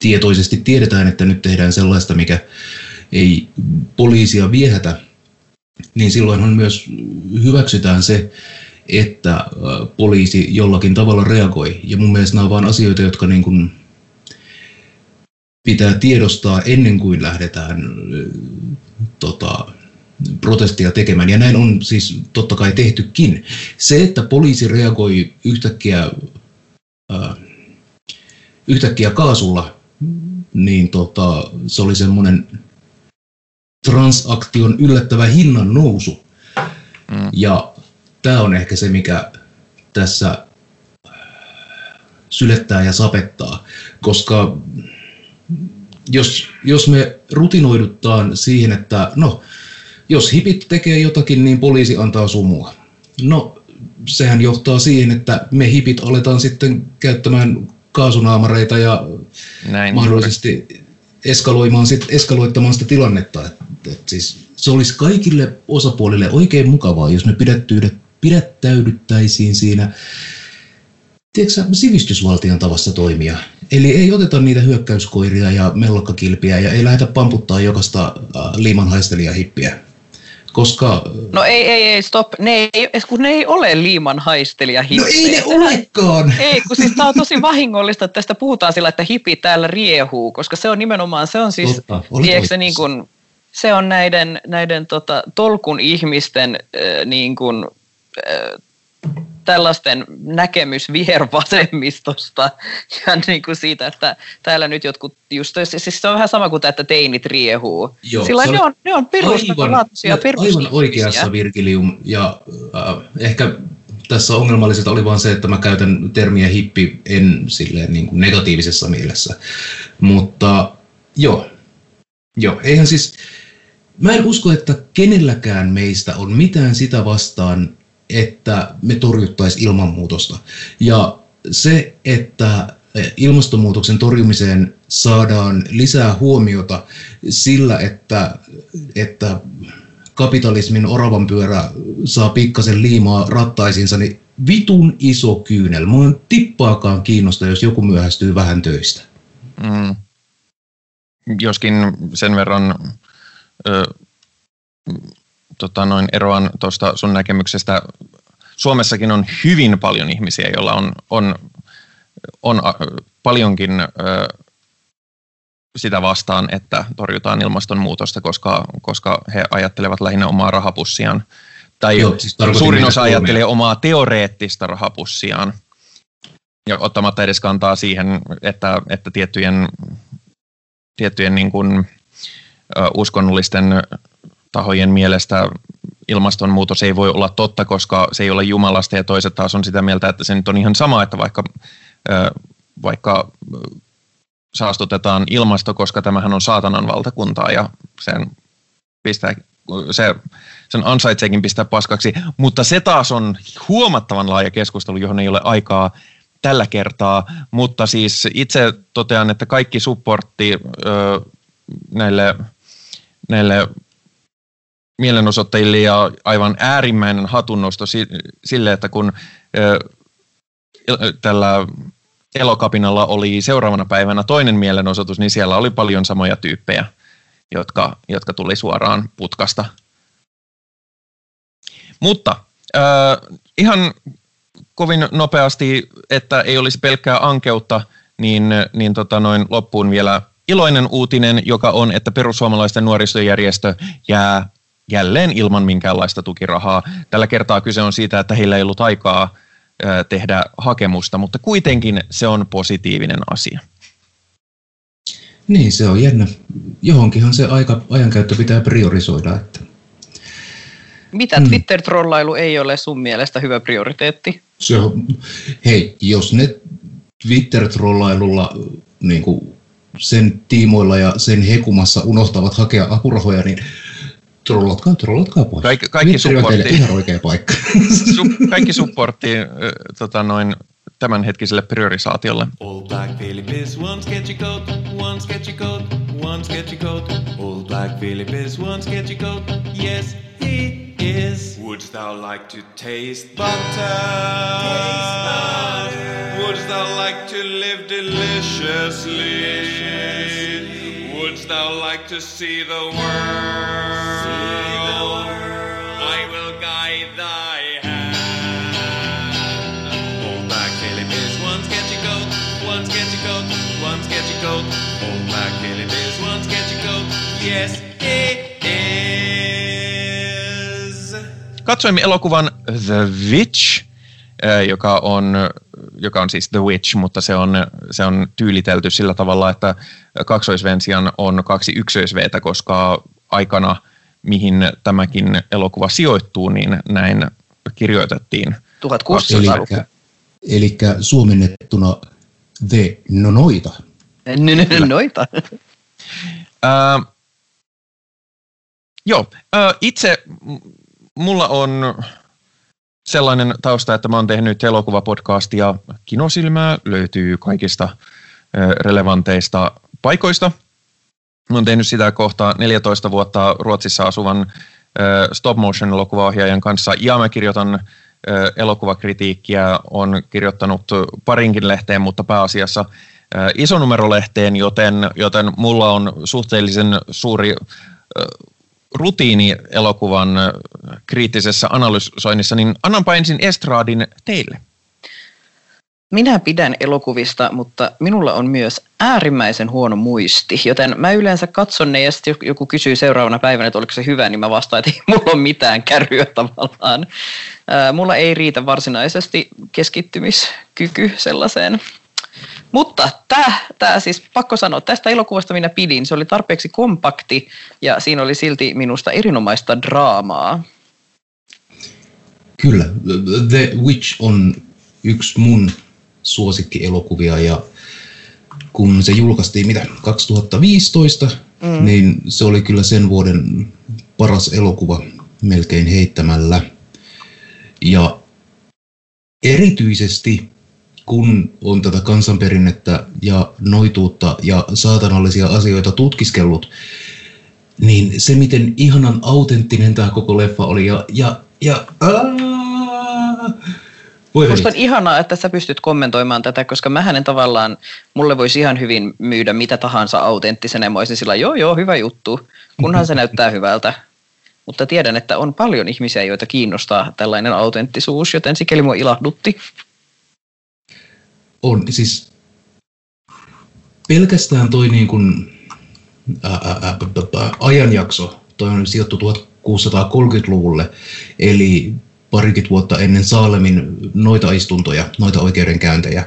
tietoisesti tiedetään, että nyt tehdään sellaista, mikä ei poliisia viehätä, niin silloinhan myös hyväksytään se, että poliisi jollakin tavalla reagoi. Ja mun mielestä nämä ovat asioita, jotka niin kuin pitää tiedostaa ennen kuin lähdetään tota, protestia tekemään, ja näin on siis totta kai tehtykin. Se, että poliisi reagoi yhtäkkiä, äh, yhtäkkiä kaasulla, niin tota, se oli semmoinen transaktion yllättävä hinnan nousu. Mm. Ja tämä on ehkä se, mikä tässä sylettää ja sapettaa, koska jos, jos me rutinoiduttaan siihen, että no, jos hipit tekee jotakin, niin poliisi antaa sumua. No, sehän johtaa siihen, että me hipit aletaan sitten käyttämään kaasunaamareita ja Näin mahdollisesti eskaloimaan sit, eskaloittamaan sitä tilannetta. Et, et siis se olisi kaikille osapuolille oikein mukavaa, jos me pidättäydyttäisiin siinä tiedätkö, sivistysvaltion tavassa toimia. Eli ei oteta niitä hyökkäyskoiria ja mellokkakilpiä ja ei lähdetä pamputtaa jokaista äh, liimanhaistelijahippiä koska... No ei, ei, ei, stop. Ne ei, kun ne ei ole liiman haistelija No ei ne olekaan! Ei, kun siis tämä on tosi vahingollista, että tästä puhutaan sillä, että hipi täällä riehuu, koska se on nimenomaan, se on siis, Totta, tiedätkö, niin kuin, se on näiden, näiden tota, tolkun ihmisten äh, niin kuin, äh, tällaisten näkemys vihervasemmistosta ja niin kuin siitä, että täällä nyt jotkut, just, siis se on vähän sama kuin tämä, että teinit riehuu. Joo, Sillä ne on, ne on perustavanlaatuisia aivan, oikeassa Virgilium ja äh, ehkä tässä ongelmalliselta oli vaan se, että mä käytän termiä hippi en silleen niin kuin negatiivisessa mielessä. Mutta joo, joo, eihän siis, mä en usko, että kenelläkään meistä on mitään sitä vastaan, että me torjuttaisiin ilmanmuutosta. Ja se, että ilmastonmuutoksen torjumiseen saadaan lisää huomiota sillä, että, että kapitalismin oravan pyörä saa pikkasen liimaa rattaisinsa, niin vitun iso kyynel. Mua on tippaakaan kiinnosta, jos joku myöhästyy vähän töistä. Mm. Joskin sen verran ö, tota noin, eroan tuosta sun näkemyksestä. Suomessakin on hyvin paljon ihmisiä, joilla on, on, on a, paljonkin ö, sitä vastaan, että torjutaan ilmastonmuutosta, koska, koska he ajattelevat lähinnä omaa rahapussiaan. Tai Joo, siis suurin osa kolmea. ajattelee omaa teoreettista rahapussiaan ja ottamatta edes kantaa siihen, että, että tiettyjen, tiettyjen niin kuin, uskonnollisten tahojen mielestä ilmastonmuutos ei voi olla totta, koska se ei ole Jumalasta. Ja toiset taas on sitä mieltä, että se nyt on ihan sama, että vaikka, vaikka saastutetaan ilmasto, koska tämähän on saatanan valtakuntaa ja sen, pistää, se, sen ansaitseekin pistää paskaksi, mutta se taas on huomattavan laaja keskustelu, johon ei ole aikaa tällä kertaa, mutta siis itse totean, että kaikki supportti näille, näille mielenosoittajille ja aivan äärimmäinen hatunnosto si- sille, että kun tällä elokapinalla oli seuraavana päivänä toinen mielenosoitus, niin siellä oli paljon samoja tyyppejä, jotka, jotka tuli suoraan putkasta. Mutta äh, ihan kovin nopeasti, että ei olisi pelkkää ankeutta, niin, niin tota noin loppuun vielä iloinen uutinen, joka on, että perussuomalaisten nuorisojärjestö jää jälleen ilman minkäänlaista tukirahaa. Tällä kertaa kyse on siitä, että heillä ei ollut aikaa tehdä hakemusta, mutta kuitenkin se on positiivinen asia. Niin, se on jännä. Johonkinhan se aika, ajankäyttö pitää priorisoida. Että Mitä Mm. Twitter-trollailu ei ole sun mielestä hyvä prioriteetti? se on, hei, jos ne Twitter-trollailulla niin kuin sen tiimoilla ja sen hekumassa unohtavat hakea apurahoja, niin trollatkaa, trollatkaa pois. Kaikki- kaikki teille supportti. ihan oikea paikka. Su- kaikki supportti ö, tota noin, tämänhetkiselle priorisaatiolle. Old black Philip is one sketchy coat, one sketchy coat, one sketchy coat. Old black Philip is one sketchy coat, yes he is. Wouldst thou like to taste butter? Taste butter. Wouldst thou like to live deliciously? Wouldst thou like to see the world? See the world. I will guide thy hand. Old black Philip is one sketchy coat, one sketchy coat, one sketchy coat. Old black Philip is one sketchy coat, yes he is. Katsoimme elokuvan The Witch, ö, joka on, joka on siis The Witch, mutta se on, se on tyylitelty sillä tavalla, että kaksoisvensian on kaksi ykköisveetä, koska aikana, mihin tämäkin elokuva sijoittuu, niin näin kirjoitettiin. 1600-luku. Elikkä, elikkä suomennettuna The Nonoita. N- n- Noita. Ää, joo, ää, itse mulla on sellainen tausta, että mä oon tehnyt elokuvapodcastia Kinosilmää, löytyy kaikista relevanteista paikoista. Oon tehnyt sitä kohta 14 vuotta Ruotsissa asuvan stop motion elokuvaohjaajan kanssa ja mä kirjoitan elokuvakritiikkiä, on kirjoittanut parinkin lehteen, mutta pääasiassa ää, isonumerolehteen, joten, joten mulla on suhteellisen suuri rutiini elokuvan kriittisessä analysoinnissa, niin annanpa ensin estraadin teille. Minä pidän elokuvista, mutta minulla on myös äärimmäisen huono muisti, joten mä yleensä katson ne ja sitten joku kysyy seuraavana päivänä, että oliko se hyvä, niin mä vastaan, että ei mulla ole mitään kärryä tavallaan. Mulla ei riitä varsinaisesti keskittymiskyky sellaiseen. Mutta tämä, tämä siis pakko sanoa, tästä elokuvasta minä pidin. Se oli tarpeeksi kompakti ja siinä oli silti minusta erinomaista draamaa. Kyllä, The Witch on yksi mun suosikkielokuvia ja kun se julkaistiin mitä 2015, mm. niin se oli kyllä sen vuoden paras elokuva melkein heittämällä. Ja erityisesti kun on tätä kansanperinnettä ja noituutta ja saatanallisia asioita tutkiskellut, niin se miten ihanan autenttinen tämä koko leffa oli ja, ja, ja voi Musta on ihanaa, että sä pystyt kommentoimaan tätä, koska mä hänen tavallaan, mulle voisi ihan hyvin myydä mitä tahansa autenttisena ja mä olisin sillä joo joo, hyvä juttu, kunhan se näyttää hyvältä. Mutta tiedän, että on paljon ihmisiä, joita kiinnostaa tällainen autenttisuus, joten sikäli mua ilahdutti. on siis pelkästään toi niin kuin, ää, ää, b- ajanjakso, toi on sijoittu 1630-luvulle, eli parikymmentä vuotta ennen Saalemin noita istuntoja, noita oikeudenkäyntejä.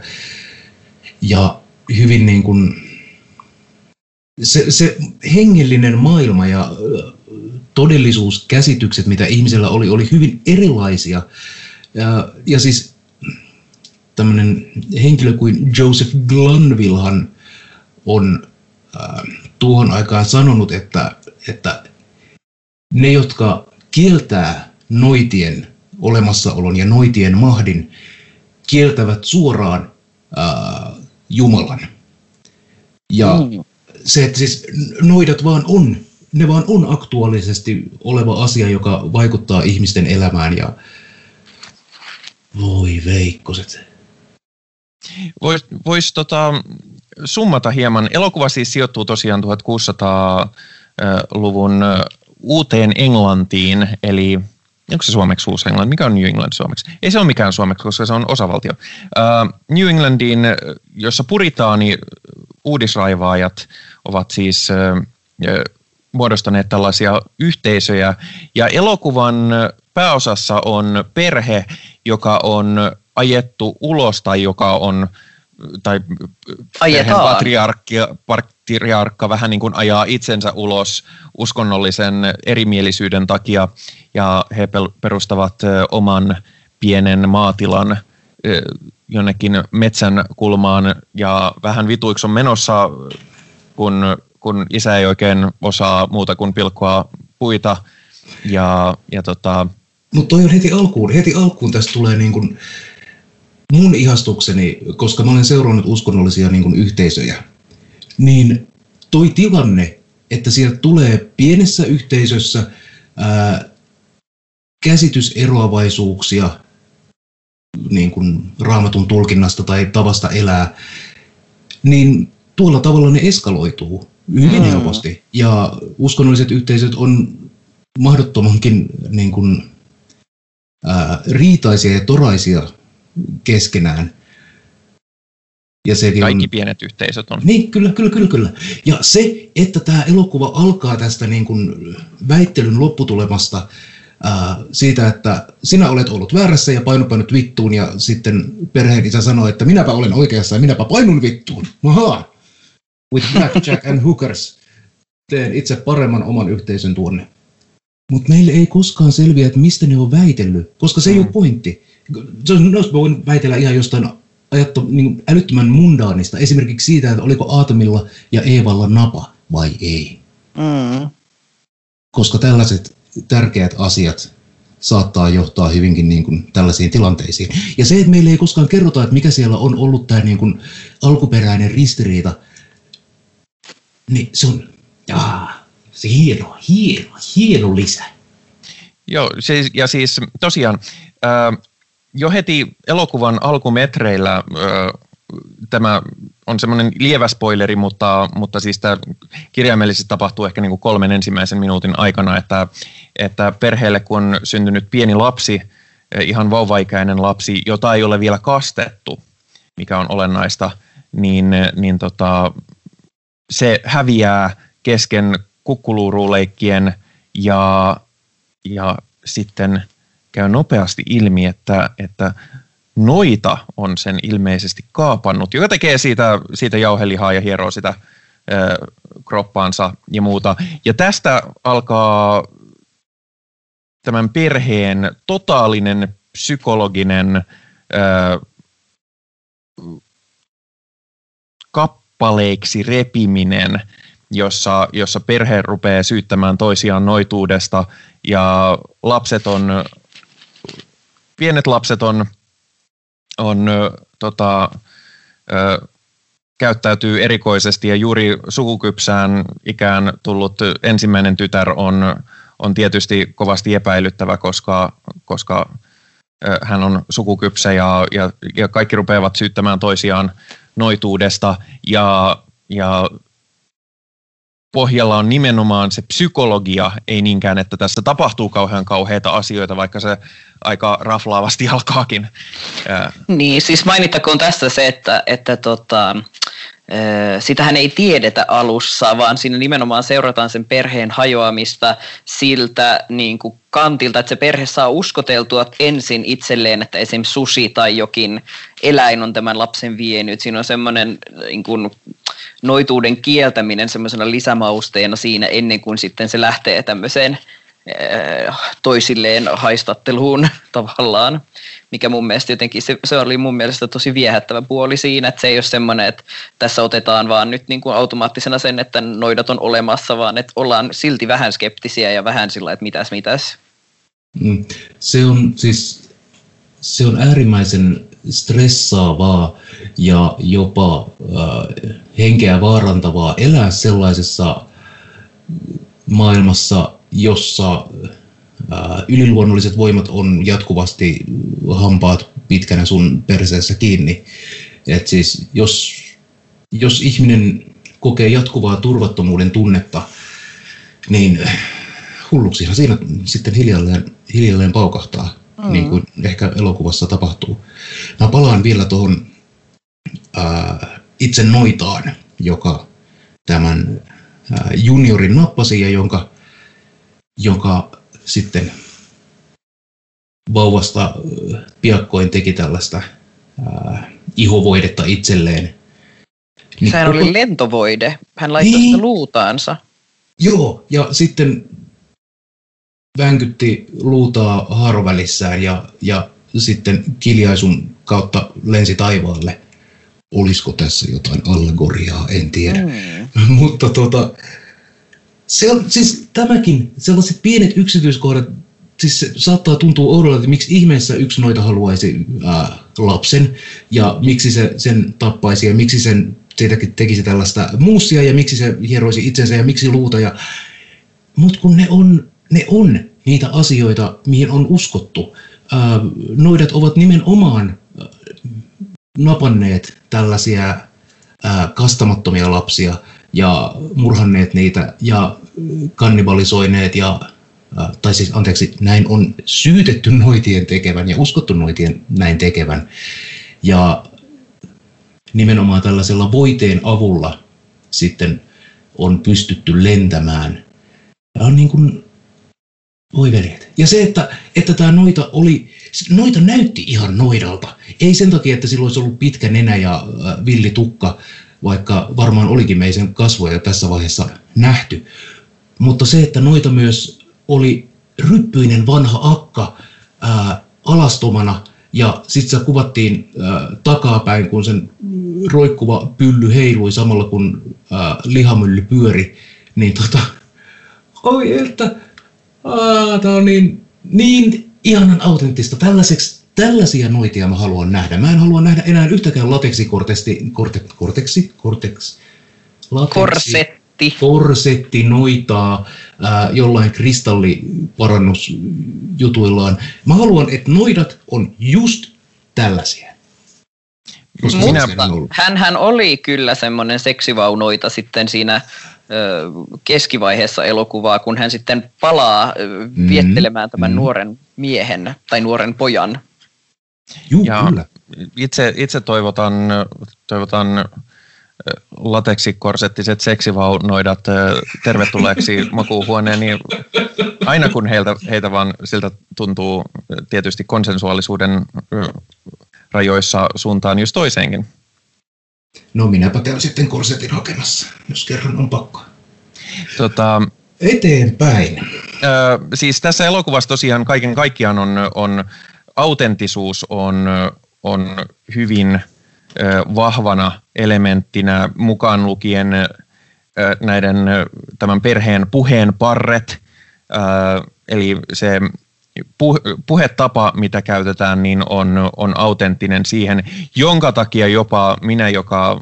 Ja hyvin niin kuin, se, se hengellinen maailma ja ö, todellisuuskäsitykset, mitä ihmisellä oli, oli hyvin erilaisia. Ja, ja siis tämmöinen henkilö kuin Joseph Glanvillehan on äh, tuohon aikaan sanonut, että, että ne, jotka kieltää noitien olemassaolon ja noitien mahdin, kieltävät suoraan äh, Jumalan. Ja Mm. se, että siis noidat vaan on, ne vaan on aktuaalisesti oleva asia, joka vaikuttaa ihmisten elämään ja voi veikkoset. Voisi vois, tota, summata hieman. Elokuva siis sijoittuu tosiaan 1600-luvun ö, uuteen Englantiin, eli onko se suomeksi uusi Englanti? Mikä on New England suomeksi? Ei se ole mikään suomeksi, koska se on osavaltio. Uh, New Englandiin, ö, jossa puritaani uudisraivaajat ovat siis ö, muodostaneet tällaisia yhteisöjä. Ja elokuvan pääosassa on perhe, joka on ajettu ulos tai joka on tai perheen Ajetaan. patriarkki, patriarkka vähän niin kuin ajaa itsensä ulos uskonnollisen erimielisyyden takia ja he perustavat oman pienen maatilan jonnekin metsän kulmaan. Ja vähän vituiksi on menossa, kun, kun isä ei oikein osaa muuta kuin pilkkoa puita. Ja, ja tota, Mutta toi on heti alkuun, heti alkuun tästä tulee niin kuin mun ihastukseni, koska mä olen seurannut uskonnollisia niin kuin yhteisöjä, niin toi tilanne, että sieltä tulee pienessä yhteisössä ää, käsityseroavaisuuksia niin kuin raamatun tulkinnasta tai tavasta elää, niin tuolla tavalla ne eskaloituu hyvin Mm. helposti. Ja uskonnolliset yhteisöt on mahdottomankin niin kuin, ää, riitaisia ja toraisia keskenään. Ja sekin kaikki on, pienet yhteisöt on. niin, kyllä, kyllä, kyllä, kyllä. Ja se, että tämä elokuva alkaa tästä niin kuin väittelyn lopputulemasta ää, siitä, että sinä olet ollut väärässä ja painopainut vittuun ja sitten perheen isä sanoo, että minäpä olen oikeassa ja minäpä painun vittuun. Maha! With blackjack and hookers. Teen itse paremman oman yhteisön tuonne. Mutta meille ei koskaan selviä, että mistä ne on väitellyt, koska se ei Mm. ole pointti. Se on, ne olisi voinut väitellä ihan jostain ajatto, niin älyttömän mundaanista, esimerkiksi siitä, että oliko Aatomilla ja Eevalla napa vai ei. Mm. Koska tällaiset tärkeät asiat saattaa johtaa hyvinkin niin kuin tällaisiin tilanteisiin. Ja se, että meille ei koskaan kerrota, että mikä siellä on ollut tämä niin kuin alkuperäinen ristiriita, niin se on jaa, se hieno, hieno, hieno lisä. Joo, siis, ja siis tosiaan ää, jo heti elokuvan alkumetreillä ää, tämä on semmoinen lievä spoileri, mutta, mutta siis tämä kirjaimellisesti tapahtuu ehkä niin kuin kolmen ensimmäisen minuutin aikana, että, että perheelle kun on syntynyt pieni lapsi, ihan vauvaikäinen lapsi, jota ei ole vielä kastettu, mikä on olennaista, niin, niin tota, se häviää kesken kukkuluuruleikkien ja, ja sitten käy nopeasti ilmi, että, että noita on sen ilmeisesti kaapannut, joka tekee siitä, siitä jauhelihaa ja hieroo sitä ö, kroppaansa ja muuta. Ja tästä alkaa tämän perheen totaalinen psykologinen ö, kappaleiksi repiminen, jossa, jossa perhe rupeaa syyttämään toisiaan noituudesta ja lapset on, pienet lapset on, on tota, ö, käyttäytyy erikoisesti ja juuri sukukypsään ikään tullut ensimmäinen tytär on, on tietysti kovasti epäilyttävä, koska, koska hän on sukukypsä ja, ja, ja kaikki rupeavat syyttämään toisiaan noituudesta. Ja, ja pohjalla on nimenomaan se psykologia, ei niinkään, että tässä tapahtuu kauhean kauheita asioita, vaikka se aika raflaavasti alkaakin. Niin, siis mainittakoon tässä se, että, että tota, sitähän ei tiedetä alussa, vaan siinä nimenomaan seurataan sen perheen hajoamista siltä niin kuin kantilta, että se perhe saa uskoteltua ensin itselleen, että esim. sushi tai jokin eläin on tämän lapsen vienyt. Siinä on semmoinen niin kuin, noituuden kieltäminen semmoisena lisämausteena siinä ennen kuin sitten se lähtee tämmöiseen toisilleen haistatteluun tavallaan mikä mun mielestä jotenkin, se, se oli mun mielestä tosi viehättävä puoli siinä, että se ei ole semmoinen, että tässä otetaan vaan nyt niin kuin automaattisena sen, että noidat on olemassa, vaan että ollaan silti vähän skeptisiä ja vähän sillä että mitäs, mitäs. Mm. Se on siis, se on äärimmäisen stressaavaa ja jopa äh, henkeä vaarantavaa elää sellaisessa maailmassa, jossa yliluonnolliset voimat on jatkuvasti hampaat pitkänä sun perseessä kiinni. Et siis jos, jos ihminen kokee jatkuvaa turvattomuuden tunnetta, niin hulluksihan siinä sitten hiljalleen, hiljalleen paukahtaa, mm. niin kuin ehkä elokuvassa tapahtuu. Mä palaan vielä tuohon itse noitaan, joka tämän ää, juniorin nappasi ja jonka, jonka sitten vauvasta piakkoin teki tällaista ää, ihovoidetta itselleen. Niin Sehän koko... oli lentovoide. Hän laittoi niin. sitä luutaansa. Joo, ja sitten vänkytti luutaa haarovälissään ja, ja sitten kiljaisun kautta lensi taivaalle. Olisiko tässä jotain allegoriaa, en tiedä. Mm. Mutta tota, se on siis tämäkin, sellaiset pienet yksityiskohdat, siis se saattaa tuntua oudolla, että miksi ihmeessä yksi noita haluaisi ää, lapsen ja miksi se sen tappaisi ja miksi sen siitäkin tekisi tällaista muussia ja miksi se hieroisi itsensä ja miksi luuta. Ja... Mutta kun ne on, ne on niitä asioita, mihin on uskottu. Noidat ovat nimenomaan napanneet tällaisia kastamattomia lapsia ja murhanneet niitä ja kannibalisoineet ja tai siis anteeksi, näin on syytetty noitien tekevän ja uskottu noitien näin tekevän. Ja nimenomaan tällaisella voiteen avulla sitten on pystytty lentämään. Ja on niin kuin, voi veljet. Ja se, että, että tämä noita oli, noita näytti ihan noidalta. Ei sen takia, että sillä olisi ollut pitkä nenä ja villi tukka, vaikka varmaan olikin meisen kasvoja tässä vaiheessa nähty. Mutta se, että noita myös oli ryppyinen vanha akka ää, alastomana ja sitten se kuvattiin ää, takapäin, kun sen roikkuva pylly heilui samalla kun ää, lihamylly pyöri, niin tota, oi että, tämä on niin, niin ihanan autenttista. Tällaiseksi, tällaisia noitia mä haluan nähdä. Mä en halua nähdä enää yhtäkään lateksikorteksi, korte, korteksi, korteksi, lateksi, Korset korsetti. Korsetti noitaa ää, jollain kristalliparannusjutuillaan. Mä haluan, että noidat on just tällaisia. Koska Minä-. Hän, hän oli kyllä semmoinen seksivaunoita sitten siinä keskivaiheessa elokuvaa, kun hän sitten palaa Mm, viettelemään tämän mm. nuoren miehen tai nuoren pojan. Juu, Ja- kyllä. Itse, itse toivotan, toivotan lateksikorsettiset seksivaunoidat tervetulleeksi makuuhuoneeni. Aina kun heiltä, heitä vaan siltä tuntuu tietysti konsensuaalisuuden rajoissa suuntaan just toiseenkin. No minäpä käyn sitten korsetin hakemassa, jos kerran on pakko. Tota, Eteenpäin. Ö, siis tässä elokuvassa tosiaan kaiken kaikkiaan on, on autenttisuus on, on hyvin ö, vahvana elementtinä mukaan lukien ö, näiden tämän perheen puheen parret, ö, eli se puhetapa, mitä käytetään, niin on, on autenttinen siihen, jonka takia jopa minä, joka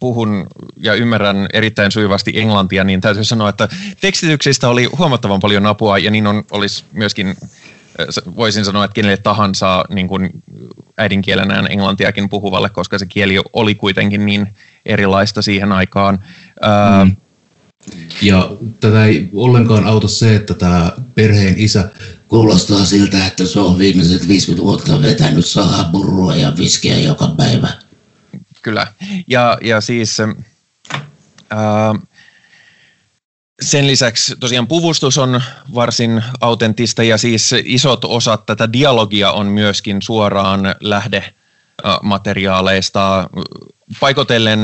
puhun ja ymmärrän erittäin sujuvasti englantia, niin täytyy sanoa, että tekstityksistä oli huomattavan paljon apua ja niin on, olisi myöskin, voisin sanoa, että kenelle tahansa niin kuin äidinkielenään englantiakin puhuvalle, koska se kieli oli kuitenkin niin erilaista siihen aikaan. Mm. Ja tätä ei ollenkaan auta se, että tämä perheen isä kuulostaa siltä, että se on viimeiset 50 vuotta vetänyt sahaburua ja viskiä joka päivä. Kyllä. Ja, ja siis ää, sen lisäksi tosiaan puvustus on varsin autenttista ja siis isot osat tätä dialogia on myöskin suoraan lähdemateriaaleista paikotellen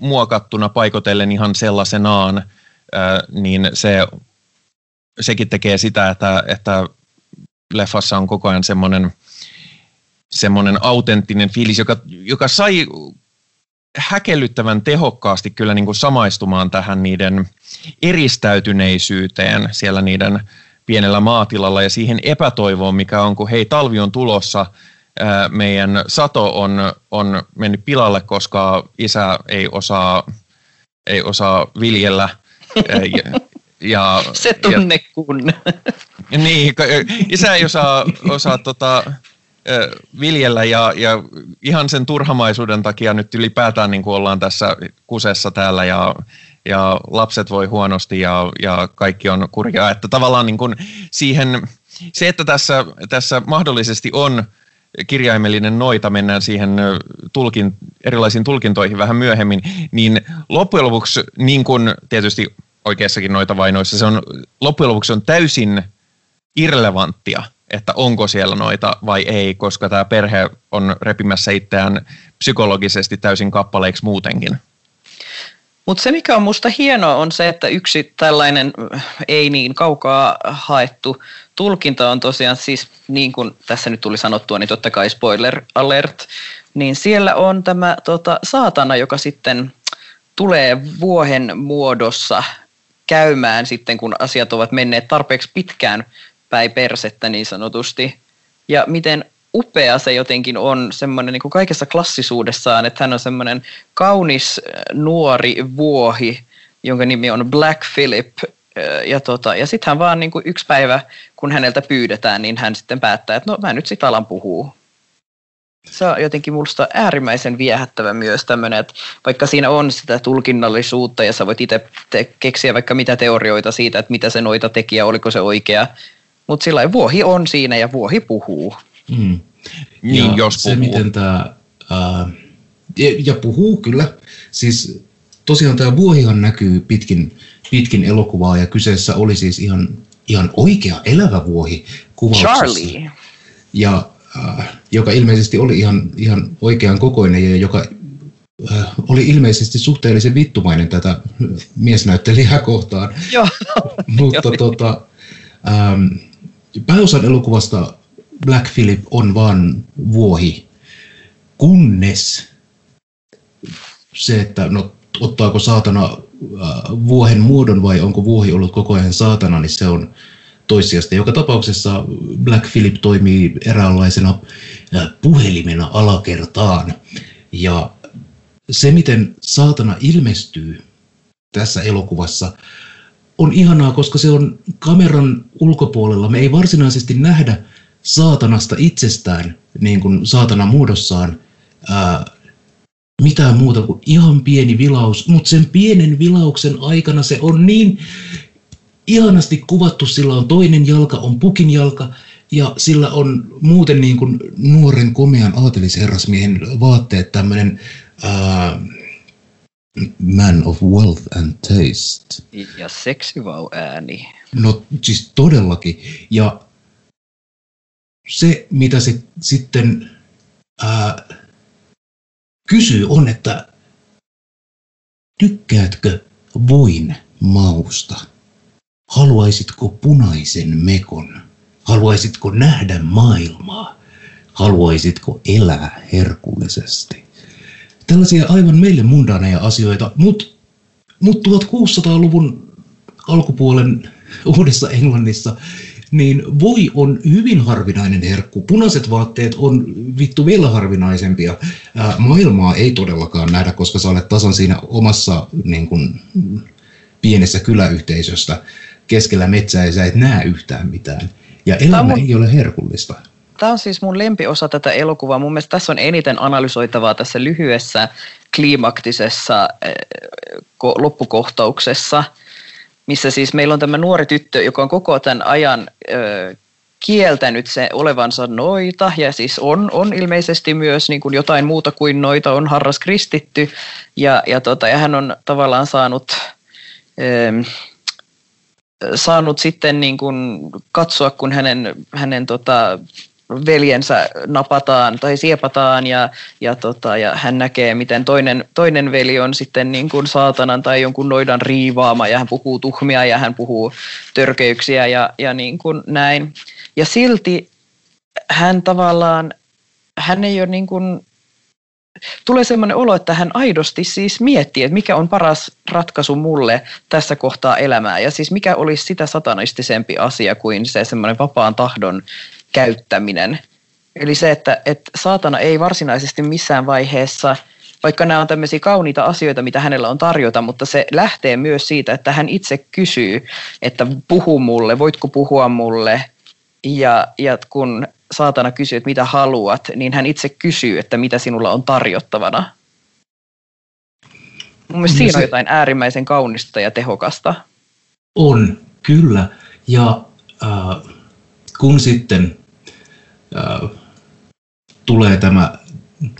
muokattuna, paikotellen ihan sellaisenaan, niin se, sekin tekee sitä, että, että leffassa on koko ajan semmoinen semmoinen autenttinen fiilis, joka, joka sai häkellyttävän tehokkaasti kyllä niin kuin samaistumaan tähän niiden eristäytyneisyyteen siellä niiden pienellä maatilalla ja siihen epätoivoon, mikä on, kun hei, talvi on tulossa, ää, meidän sato on, on mennyt pilalle, koska isä ei osaa, ei osaa viljellä. ää, ja, ja, Se ja, tunne kun. niin, isä ei osaa, osaa tota, viljellä ja, ja ihan sen turhamaisuuden takia nyt ylipäätään niin kuin ollaan tässä kusessa täällä ja, ja lapset voi huonosti ja, ja kaikki on kurjaa. Että tavallaan niin kuin siihen, se, että tässä, tässä mahdollisesti on kirjaimellinen noita, mennään siihen tulkin, erilaisiin tulkintoihin vähän myöhemmin, niin loppujen lopuksi, niin kuin tietysti oikeassakin noita vainoissa, se on loppujen lopuksi on täysin irrelevanttia, että onko siellä noita vai ei, koska tämä perhe on repimässä itseään psykologisesti täysin kappaleiksi muutenkin. Mutta se, mikä on musta hienoa, on se, että yksi tällainen äh, ei niin kaukaa haettu tulkinta on tosiaan siis, niin kuin tässä nyt tuli sanottua, niin totta kai spoiler alert, niin siellä on tämä tota, saatana, joka sitten tulee vuohen muodossa käymään sitten, kun asiat ovat menneet tarpeeksi pitkään päin persettä niin sanotusti. Ja miten upea se jotenkin on semmoinen niin kuin kaikessa klassisuudessaan, että hän on semmoinen kaunis äh, nuori vuohi, jonka nimi on Black Philip. äh, Ja, tota, ja sitten hän vaan niin kuin yksi päivä, kun häneltä pyydetään, niin hän sitten päättää, että no mä nyt sit alan puhua. Se on jotenkin musta äärimmäisen viehättävä myös tämmöinen, että vaikka siinä on sitä tulkinnallisuutta ja sä voit itse te- keksiä vaikka mitä teorioita siitä, että mitä se noita teki ja oliko se oikea, mutta sillä vuohi on siinä ja vuohi puhuu. Mm. Niin, ja jos se, puhuu. miten tämä, ää, ja, ja puhuu kyllä, siis tosiaan tämä vuohihan näkyy pitkin, pitkin elokuvaa ja kyseessä oli siis ihan, ihan oikea elävä vuohi kuvauksessa. Charlie. Ja äh, joka ilmeisesti oli ihan, ihan oikean kokoinen ja joka äh, oli ilmeisesti suhteellisen vittumainen tätä miesnäyttelijää kohtaan. Joo. Mutta tota, ähm, pääosan elokuvasta Black Philip on vain vuohi, kunnes se, että no, ottaako saatana äh, vuohen muodon vai onko vuohi ollut koko ajan saatana, niin se on toissijasta. Joka tapauksessa Black Philip toimii eräänlaisena äh, puhelimena alakertaan. Ja se, miten saatana ilmestyy tässä elokuvassa, on ihanaa, koska se on kameran ulkopuolella. Me ei varsinaisesti nähdä saatanasta itsestään niin kuin saatana muodossaan ää, mitään muuta kuin ihan pieni vilaus, mutta sen pienen vilauksen aikana se on niin ihanasti kuvattu, sillä on toinen jalka, on pukin jalka, ja sillä on muuten niin kuin nuoren komean aatelisherrasmiehen vaatteet, tämmöinen man of wealth and taste. Ja seksivau ääni. No siis todellakin. Ja se, mitä se sitten ää, kysyy, on, että tykkäätkö voin mausta? Haluaisitko punaisen mekon? Haluaisitko nähdä maailmaa? Haluaisitko elää herkullisesti? Tällaisia aivan meille mundaaneja asioita, mutta mut 1600-luvun alkupuolen Uudessa Englannissa niin voi on hyvin harvinainen herkku. Punaiset vaatteet on vittu vielä harvinaisempia. Ää, maailmaa ei todellakaan nähdä, koska sä olet tasan siinä omassa niin kun, pienessä kyläyhteisöstä keskellä metsää ja sä et näe yhtään mitään. Ja elämä mun... ei ole herkullista. Tämä on siis mun lempiosa tätä elokuvaa. Mun mielestä tässä on eniten analysoitavaa tässä lyhyessä kliimaktisessa loppukohtauksessa – missä siis meillä on tämä nuori tyttö, joka on koko tämän ajan ö, kieltänyt se olevansa noita. Ja siis on, on ilmeisesti myös niin kuin jotain muuta kuin noita, on harras kristitty ja, ja, tota, ja hän on tavallaan saanut, ö, saanut sitten niin kuin katsoa, kun hänen, hänen tota, veljensä napataan tai siepataan ja, ja, tota, ja hän näkee, miten toinen, toinen veli on sitten niin kuin saatanan tai jonkun noidan riivaama ja hän puhuu tuhmia ja hän puhuu törkeyksiä ja, ja niin kuin näin. Ja silti hän tavallaan, hän ei ole niin kuin, tulee sellainen olo, että hän aidosti siis miettii, että mikä on paras ratkaisu mulle tässä kohtaa elämää. Ja siis mikä olisi sitä satanistisempi asia kuin se semmoinen vapaan tahdon käyttäminen. Eli se, että, että saatana ei varsinaisesti missään vaiheessa, vaikka nämä on tämmöisiä kauniita asioita, mitä hänellä on tarjota, mutta se lähtee myös siitä, että hän itse kysyy, että puhu mulle, voitko puhua mulle, ja, ja kun saatana kysyy, että mitä haluat, niin hän itse kysyy, että mitä sinulla on tarjottavana. Mun mielestä siinä on jotain äärimmäisen kaunista ja tehokasta. On, kyllä. Ja äh, kun sitten äh, tulee tämä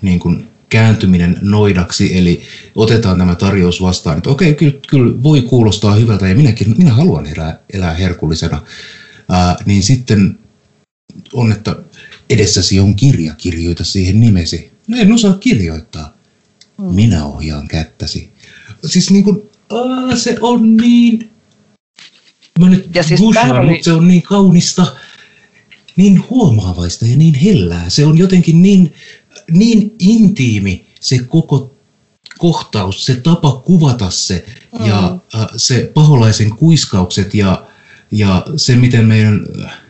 niin kuin kääntyminen noidaksi, eli otetaan tämä tarjous vastaan, että okei, kyllä, kyllä voi kuulostaa hyvältä ja minäkin, minä haluan elää, elää herkullisena, ää, niin sitten on, että edessäsi on kirja, kirjoita siihen nimesi. No en osaa kirjoittaa. Mm. Minä ohjaan kättäsi. Siis niin kuin, aa, se on niin... Mä nyt ja siis gushaan, oli... mutta se on niin kaunista niin huomaavaista ja niin hellää. Se on jotenkin niin, niin intiimi se koko kohtaus, se tapa kuvata se mm. ja äh, se paholaisen kuiskaukset ja, ja se, miten meidän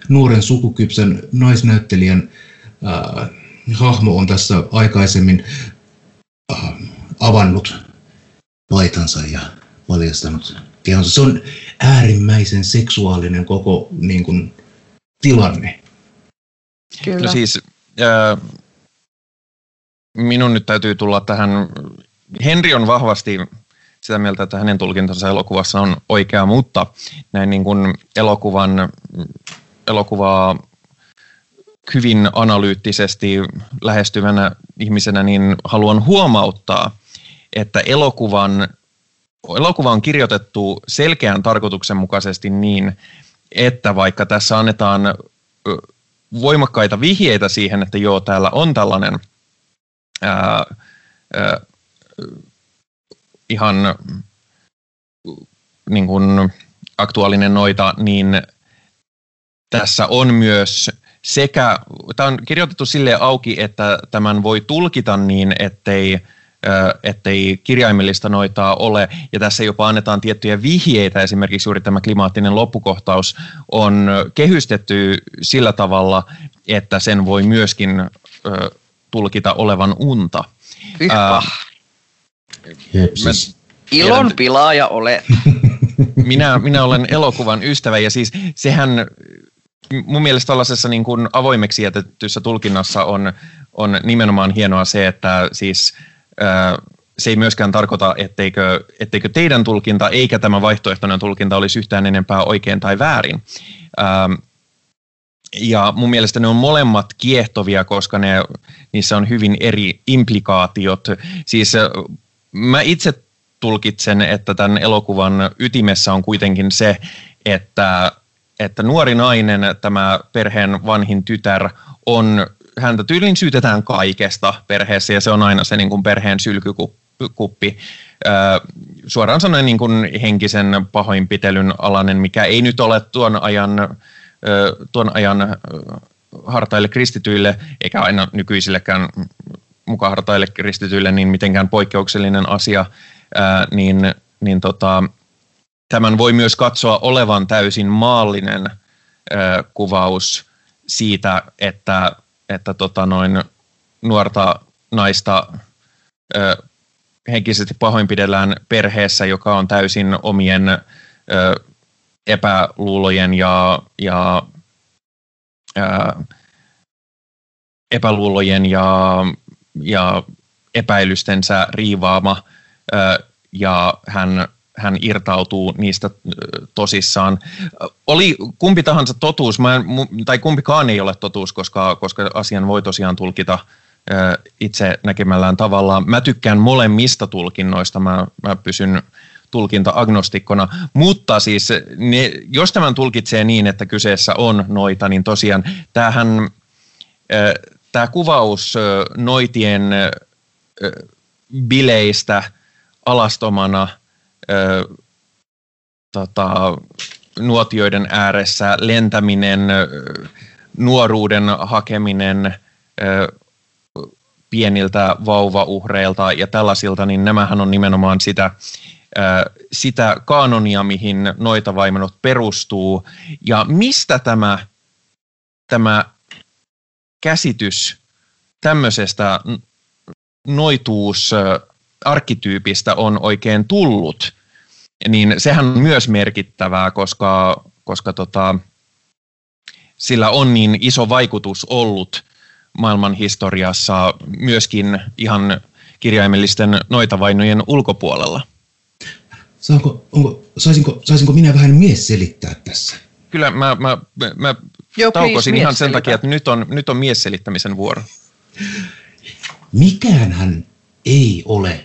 nuoren sukukypsen naisnäyttelijän äh, hahmo on tässä aikaisemmin äh, avannut paitansa ja paljastanut kehonsa. Se on äärimmäisen seksuaalinen koko niin kuin, tilanne. Kyllä. No siis, äh, minun nyt täytyy tulla tähän. Henri on vahvasti sitä mieltä, että hänen tulkintansa elokuvassa on oikea, mutta näin niin kuin elokuvan, elokuvaa hyvin analyyttisesti lähestyvänä ihmisenä, niin haluan huomauttaa, että elokuvan, elokuva on kirjoitettu selkeän tarkoituksenmukaisesti niin, että vaikka tässä annetaan voimakkaita vihjeitä siihen, että joo, täällä on tällainen ää, ää, ihan niin kuin aktuaalinen noita, niin tässä on myös sekä, tämä on kirjoitettu sille auki, että tämän voi tulkita niin, ettei ettei kirjaimellista noitaa ole. Ja tässä jopa annetaan tiettyjä vihjeitä, esimerkiksi juuri tämä klimaattinen loppukohtaus on kehystetty sillä tavalla, että sen voi myöskin tulkita olevan unta. Ilon pilaaja ole. Minä, minä olen elokuvan ystävä ja siis sehän mun mielestä tällaisessa niin kuin avoimeksi jätettyssä tulkinnassa on, on nimenomaan hienoa se, että siis se ei myöskään tarkoita, etteikö, etteikö teidän tulkinta eikä tämä vaihtoehtoinen tulkinta olisi yhtään enempää oikein tai väärin. Ää, ja mun mielestä ne on molemmat kiehtovia, koska ne, niissä on hyvin eri implikaatiot. Siis mä itse tulkitsen, että tämän elokuvan ytimessä on kuitenkin se, että, että nuori nainen, tämä perheen vanhin tytär, on, häntä tyylin syytetään kaikesta perheessä ja se on aina se niin kuin perheen sylkykuppi. suoraan sanoen niin kuin henkisen pahoinpitelyn alainen, mikä ei nyt ole tuon ajan, tuon ajan hartaille kristityille, eikä aina nykyisillekään mukaan hartaille kristityille niin mitenkään poikkeuksellinen asia, niin, niin tota, tämän voi myös katsoa olevan täysin maallinen kuvaus siitä, että, että tota noin, nuorta naista ää, henkisesti pahoinpidellään perheessä, joka on täysin omien ää, epäluulojen ja, ja ää, epäluulojen ja, ja epäilystensä riivaama ja hän, hän irtautuu niistä tosissaan. Oli kumpi tahansa totuus, mä en, tai kumpikaan ei ole totuus, koska, koska asian voi tosiaan tulkita itse näkemällään tavalla. Mä tykkään molemmista tulkinnoista, mä, mä pysyn tulkinta-agnostikkona, mutta siis ne, jos tämän tulkitsee niin, että kyseessä on noita, niin tosiaan tämähän, tämä kuvaus noitien bileistä alastomana ö, tota, nuotioiden ääressä, lentäminen, nuoruuden hakeminen ö, pieniltä vauvauhreilta ja tällaisilta, niin nämähän on nimenomaan sitä, sitä kanonia, mihin noita vaimenot perustuu. Ja mistä tämä, tämä käsitys tämmöisestä noituus arkkityypistä on oikein tullut, niin sehän on myös merkittävää, koska, koska tota, sillä on niin iso vaikutus ollut maailman historiassa myöskin ihan kirjaimellisten noitavainojen ulkopuolella. Saanko, onko, saisinko, saisinko minä vähän mies selittää tässä? Kyllä mä, mä, mä Joo, taukosin ihan sen takia, että nyt on, nyt on mies selittämisen vuoro. Mikäänhän ei ole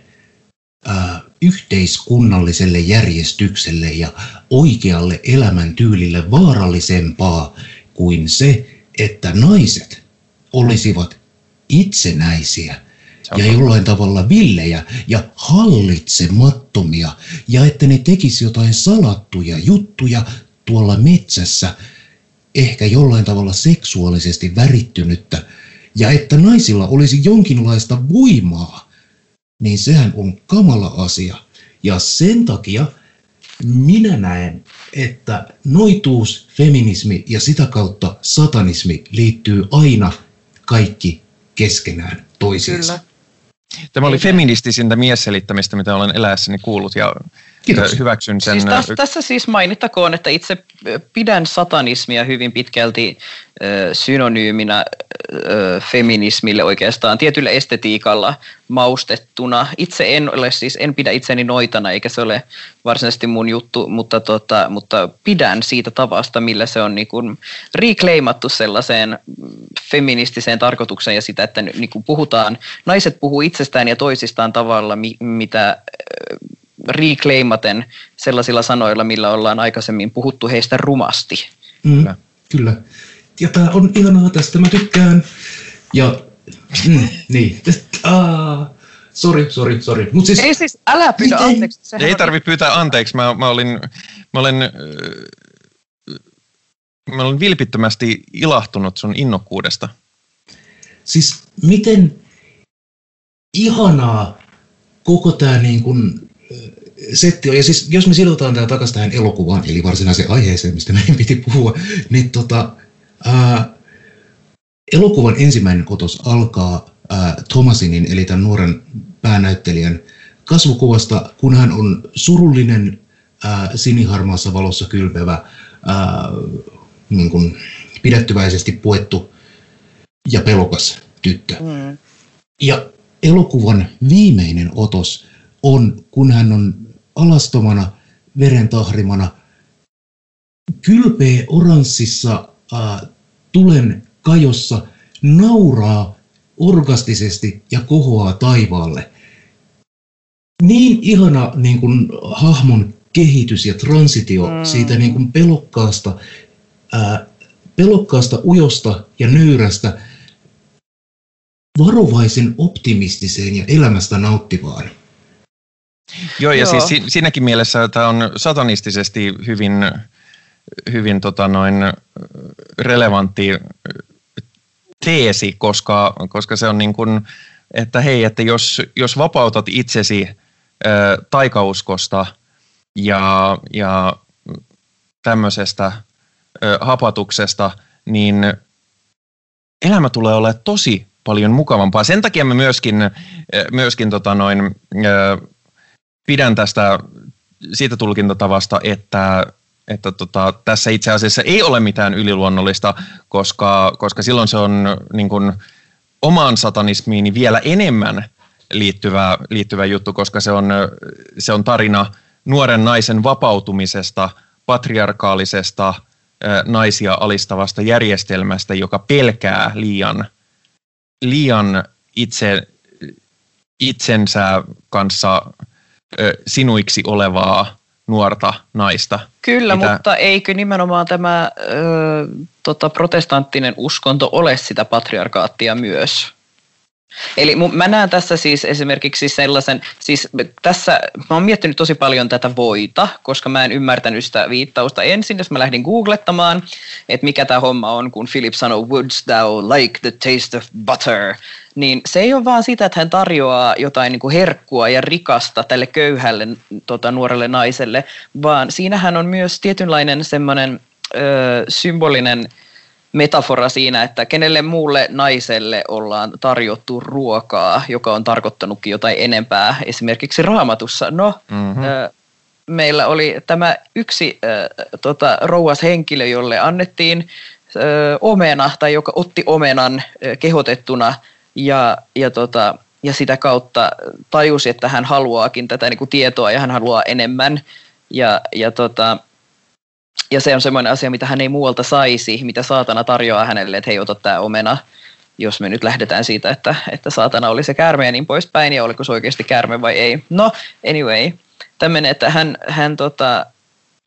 yhteiskunnalliselle järjestykselle ja oikealle elämäntyylille vaarallisempaa kuin se, että naiset olisivat itsenäisiä ja jollain tavalla villejä ja hallitsemattomia ja että ne tekisi jotain salattuja juttuja tuolla metsässä, ehkä jollain tavalla seksuaalisesti värittynyttä ja että naisilla olisi jonkinlaista voimaa, niin sehän on kamala asia. Ja sen takia minä näen, että noituus, feminismi ja sitä kautta satanismi liittyy aina kaikki keskenään toisiinsa. Kyllä. Tämä oli feministisintä miesselittämistä, mitä olen eläessäni kuullut ja Kiitos. hyväksyn sen. Siis tässä, tässä siis mainittakoon, että itse pidän satanismia hyvin pitkälti synonyyminä feminismille oikeastaan tietyllä estetiikalla maustettuna. Itse en ole siis, en pidä itseni noitana eikä se ole varsinaisesti mun juttu, mutta, tota, mutta pidän siitä tavasta, millä se on niin kuin reclaimattu sellaiseen feministiseen tarkoitukseen ja sitä, että niin kuin puhutaan, naiset puhuu itsestään ja toisistaan tavalla, mitä reclaimaten sellaisilla sanoilla, millä ollaan aikaisemmin puhuttu heistä rumasti. Mm, kyllä. kyllä. Ja tämä on ihanaa tästä, mä tykkään. Ja mm, niin, aa, sori, sori, sori. Mut siis, ei siis, älä pyydä miten? anteeksi. Sehän ei tarvitse pyytää anteeksi. Mä, mä olin, mä olen, mä olen vilpittömästi ilahtunut sun innokkuudesta. Siis miten ihanaa koko tämä niin kuin setti on. Ja siis jos me sidotaan tämä takaisin tähän elokuvaan, eli varsinaiseen aiheeseen, mistä meidän piti puhua, niin tota, ää, elokuvan ensimmäinen otos alkaa ää, Thomasinin, eli tämän nuoren päänäyttelijän kasvukuvasta, kun hän on surullinen, ää, siniharmaassa valossa kylpevä ää, niin kuin pidättyväisesti puettu ja pelokas tyttö. Mm. Ja elokuvan viimeinen otos on, kun hän on alastomana, verentahrimana, kylpeä oranssissa äh, tulen kajossa, nauraa orgastisesti ja kohoaa taivaalle. Niin ihana niin kuin, hahmon kehitys ja transitio mm. siitä niin kuin pelokkaasta, ää, pelokkaasta, ujosta ja nöyrästä varovaisen optimistiseen ja elämästä nauttivaan. Joo, ja Joo. siis siinäkin mielessä tämä on satanistisesti hyvin, hyvin tota noin, relevantti teesi, koska, koska se on niin kuin, että hei, että jos, jos vapautat itsesi ö, taikauskosta ja, ja tämmöisestä ö, hapatuksesta, niin elämä tulee olemaan tosi paljon mukavampaa. Sen takia mä myöskin, myöskin tota noin, ö, pidän tästä siitä tulkintatavasta, että että tota, tässä itse asiassa ei ole mitään yliluonnollista, koska, koska silloin se on niin kuin, omaan satanismiin vielä enemmän liittyvä, liittyvä juttu, koska se on, se on tarina nuoren naisen vapautumisesta, patriarkaalisesta naisia alistavasta järjestelmästä, joka pelkää liian, liian itse, itsensä kanssa sinuiksi olevaa nuorta naista. Kyllä, mitä... mutta eikö nimenomaan tämä ö, tota, protestanttinen uskonto ole sitä patriarkaattia myös? Eli mä näen tässä siis esimerkiksi sellaisen, siis tässä mä oon miettinyt tosi paljon tätä voita, koska mä en ymmärtänyt sitä viittausta ensin, jos mä lähdin googlettamaan, että mikä tämä homma on, kun Philip sanoi, wouldst thou like the taste of butter, niin se ei ole vaan sitä, että hän tarjoaa jotain niin kuin herkkua ja rikasta tälle köyhälle tota, nuorelle naiselle, vaan siinähän on myös tietynlainen semmoinen ö, symbolinen metafora siinä, että kenelle muulle naiselle ollaan tarjottu ruokaa, joka on tarkoittanutkin jotain enempää, esimerkiksi raamatussa. No, mm-hmm. ö, meillä oli tämä yksi ö, tota, rouas henkilö, jolle annettiin ö, omena, tai joka otti omenan ö, kehotettuna, ja, ja, tota, ja sitä kautta tajusi, että hän haluaakin tätä niin kuin tietoa, ja hän haluaa enemmän, ja, ja tota, ja se on semmoinen asia, mitä hän ei muualta saisi, mitä saatana tarjoaa hänelle, että hei, ota tämä omena, jos me nyt lähdetään siitä, että, että saatana oli se käärme ja niin poispäin, ja oliko se oikeasti käärme vai ei. No, anyway, tämmöinen, että hän, hän, tota,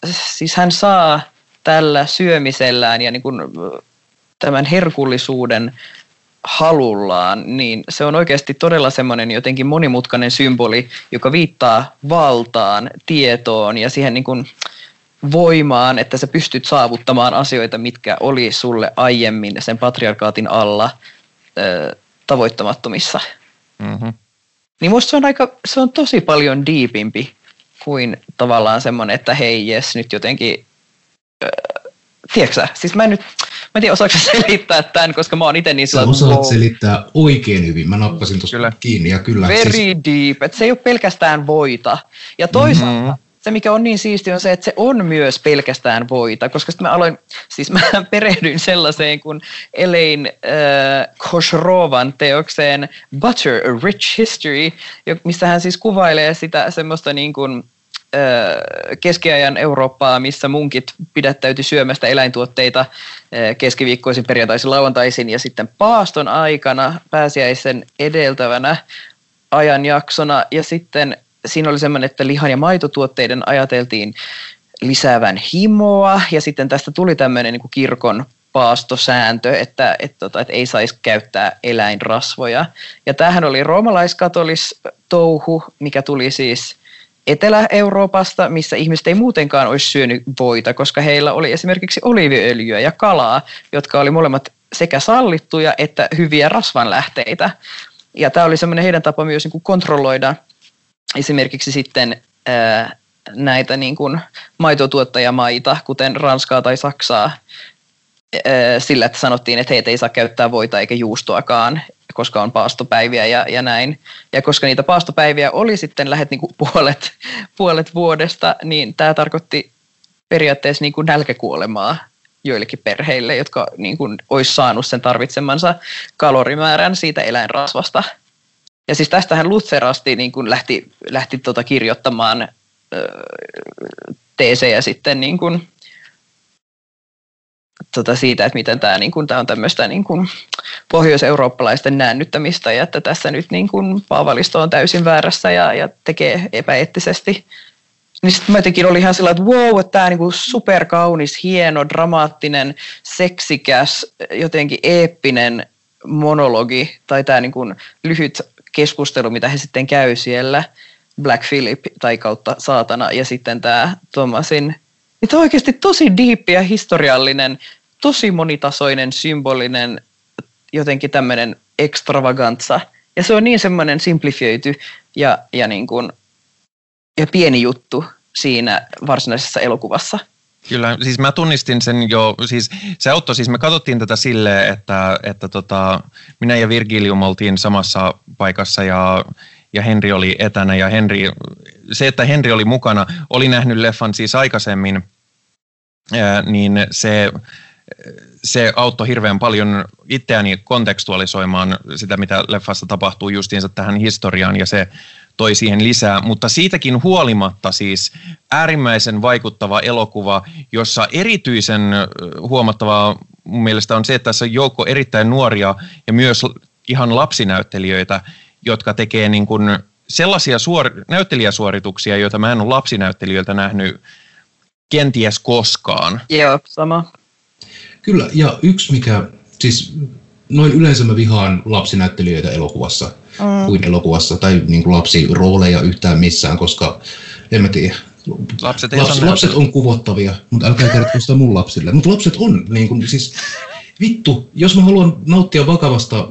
siis hän saa tällä syömisellään ja niin kuin tämän herkullisuuden halullaan, niin se on oikeasti todella semmoinen jotenkin monimutkainen symboli, joka viittaa valtaan, tietoon ja siihen niin kuin, voimaan, että sä pystyt saavuttamaan asioita, mitkä oli sulle aiemmin sen patriarkaatin alla ö, tavoittamattomissa. Mm-hmm. Niin musta se on, aika, se on tosi paljon diipimpi kuin tavallaan semmoinen, että hei jes, nyt jotenkin, ö, tiedätkö Siis mä en nyt, mä en tiedä osaako selittää tämän, koska mä oon itse niin sillä osaat wow. selittää oikein hyvin, mä nappasin tuossa kiinni ja kyllä. Very siis... deep, että se ei ole pelkästään voita. Ja toisaalta mm-hmm se, mikä on niin siisti, on se, että se on myös pelkästään voita, koska sitten mä aloin, siis mä perehdyin sellaiseen kuin Elaine äh, Koshrovan teokseen Butter, A Rich History, missä hän siis kuvailee sitä semmoista niin kuin, äh, keskiajan Eurooppaa, missä munkit pidättäytyi syömästä eläintuotteita äh, keskiviikkoisin, perjantaisin, lauantaisin ja sitten paaston aikana pääsiäisen edeltävänä ajanjaksona ja sitten siinä oli semmoinen, että lihan- ja maitotuotteiden ajateltiin lisäävän himoa ja sitten tästä tuli tämmöinen niin kuin kirkon paastosääntö, että, että, tota, että ei saisi käyttää eläinrasvoja. Ja tämähän oli roomalaiskatolis touhu, mikä tuli siis Etelä-Euroopasta, missä ihmiset ei muutenkaan olisi syönyt voita, koska heillä oli esimerkiksi oliiviöljyä ja kalaa, jotka oli molemmat sekä sallittuja että hyviä rasvanlähteitä. Ja tämä oli semmoinen heidän tapa myös niin kuin kontrolloida esimerkiksi sitten ää, näitä niin kuin maitotuottajamaita, kuten Ranskaa tai Saksaa, ää, sillä, että sanottiin, että heitä ei saa käyttää voita eikä juustoakaan, koska on paastopäiviä ja, ja näin. Ja koska niitä paastopäiviä oli sitten lähet niin kuin puolet, puolet vuodesta, niin tämä tarkoitti periaatteessa niin kuin nälkäkuolemaa joillekin perheille, jotka niin kuin, olisi saanut sen tarvitsemansa kalorimäärän siitä eläinrasvasta. Ja siis tästähän Luther asti niin kuin lähti, lähti tota kirjoittamaan teesejä sitten niin kuin, tota siitä, että miten tämä, niin kuin, tämä on tämmöistä niin kuin, pohjois-eurooppalaisten näännyttämistä ja että tässä nyt niin kuin, Paavalisto on täysin väärässä ja, ja tekee epäeettisesti. Niin sitten mä jotenkin oli ihan sellainen, että wow, että tämä niin superkaunis, hieno, dramaattinen, seksikäs, jotenkin eeppinen monologi tai tämä niin kuin lyhyt keskustelu, mitä he sitten käy siellä, Black Philip tai kautta saatana, ja sitten tämä Thomasin, on oikeasti tosi diippi ja historiallinen, tosi monitasoinen, symbolinen, jotenkin tämmöinen extravagantsa. Ja se on niin semmoinen simplifioitu ja, ja, niin kuin, ja pieni juttu siinä varsinaisessa elokuvassa. Kyllä, siis mä tunnistin sen jo, siis se auttoi, siis me katsottiin tätä silleen, että, että tota, minä ja Virgilium oltiin samassa paikassa ja, ja Henri oli etänä ja Henri, se, että Henri oli mukana, oli nähnyt leffan siis aikaisemmin, ää, niin se, se auttoi hirveän paljon itseäni kontekstualisoimaan sitä, mitä leffassa tapahtuu justiinsa tähän historiaan ja se toi siihen lisää, mutta siitäkin huolimatta siis äärimmäisen vaikuttava elokuva, jossa erityisen huomattavaa mun mielestä on se, että tässä on joukko erittäin nuoria ja myös ihan lapsinäyttelijöitä, jotka tekee niin kuin sellaisia suor- näyttelijäsuorituksia, joita mä en ole lapsinäyttelijöiltä nähnyt kenties koskaan. Joo, sama. Kyllä, ja yksi mikä, siis noin yleensä mä vihaan lapsinäyttelijöitä elokuvassa mm. kuin elokuvassa, tai niin kuin lapsirooleja yhtään missään, koska en mä tiedä. Lapset, Laps, lapset on kuvottavia, mutta älkää kertoa sitä mun lapsille. Mutta lapset on, niin kuin, siis vittu, jos mä haluan nauttia vakavasta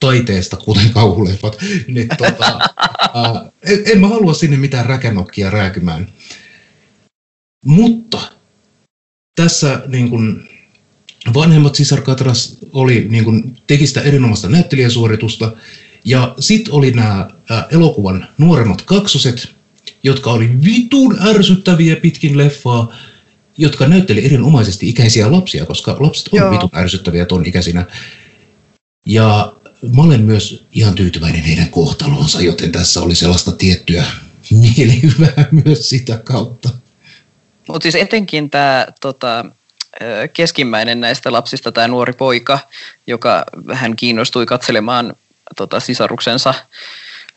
taiteesta, kuten kauhuleffat, niin tota, ää, en, en mä halua sinne mitään räkänokkia rääkymään. Mutta tässä niin kuin, vanhemmat sisarkatras oli, niin kuin, teki sitä erinomaista näyttelijäsuoritusta, ja sitten oli nämä elokuvan nuoremmat kaksoset, jotka oli vitun ärsyttäviä pitkin leffaa, jotka näytteli erinomaisesti ikäisiä lapsia, koska lapset on Joo. vitun ärsyttäviä ton ikäisinä. Ja mä olen myös ihan tyytyväinen heidän kohtalonsa, joten tässä oli sellaista tiettyä mielihyvää myös sitä kautta. Mutta siis etenkin tämä tota, keskimmäinen näistä lapsista, tämä nuori poika, joka vähän kiinnostui katselemaan tota, sisaruksensa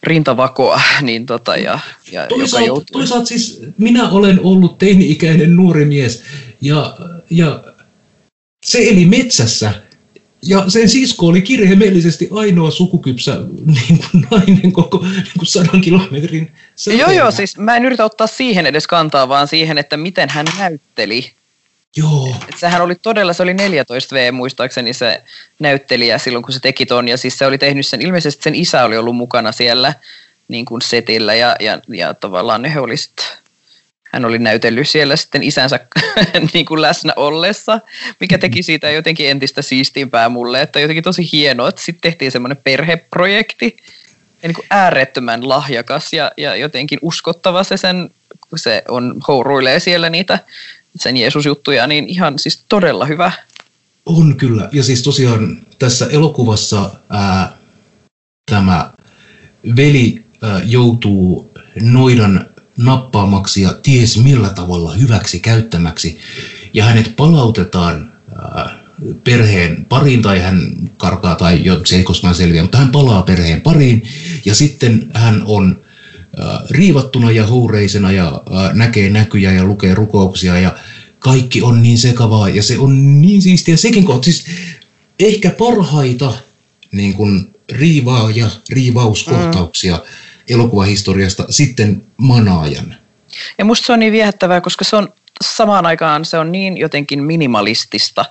rintavakoa, niin tota, ja, ja toisaalta, joka joutui... toisaalta siis minä olen ollut teini-ikäinen nuori mies, ja, ja se eli metsässä, ja sen sisko oli kirjaimellisesti ainoa sukukypsä niin kuin nainen koko niin kuin sadan kilometrin Joo, joo, siis mä en yritä ottaa siihen edes kantaa, vaan siihen, että miten hän näytteli Joo. Et sehän oli todella, se oli 14 V muistaakseni se näyttelijä silloin, kun se teki ton. Ja siis se oli tehnyt sen, ilmeisesti sen isä oli ollut mukana siellä niin kuin setillä ja, ja, ja tavallaan ne oli sit, hän oli näytellyt siellä sitten isänsä niin kuin läsnä ollessa, mikä teki siitä jotenkin entistä siistiimpää mulle, että jotenkin tosi hienoa, että sitten tehtiin semmoinen perheprojekti, ja niin kuin äärettömän lahjakas ja, ja jotenkin uskottava se sen, kun se on houruilee siellä niitä sen Jeesus-juttuja, niin ihan siis todella hyvä. On kyllä. Ja siis tosiaan tässä elokuvassa ää, tämä veli ää, joutuu noidan nappaamaksi ja ties millä tavalla hyväksi käyttämäksi. Ja hänet palautetaan ää, perheen pariin tai hän karkaa tai jo, se ei koskaan selviä, mutta hän palaa perheen pariin ja sitten hän on riivattuna ja huureisena ja näkee näkyjä ja lukee rukouksia ja kaikki on niin sekavaa ja se on niin siistiä sekin kohta. Siis ehkä parhaita niin kuin riivaa ja riivauskohtauksia mm. elokuvahistoriasta sitten manaajan. Ja musta se on niin viehättävää, koska se on samaan aikaan se on niin jotenkin minimalistista.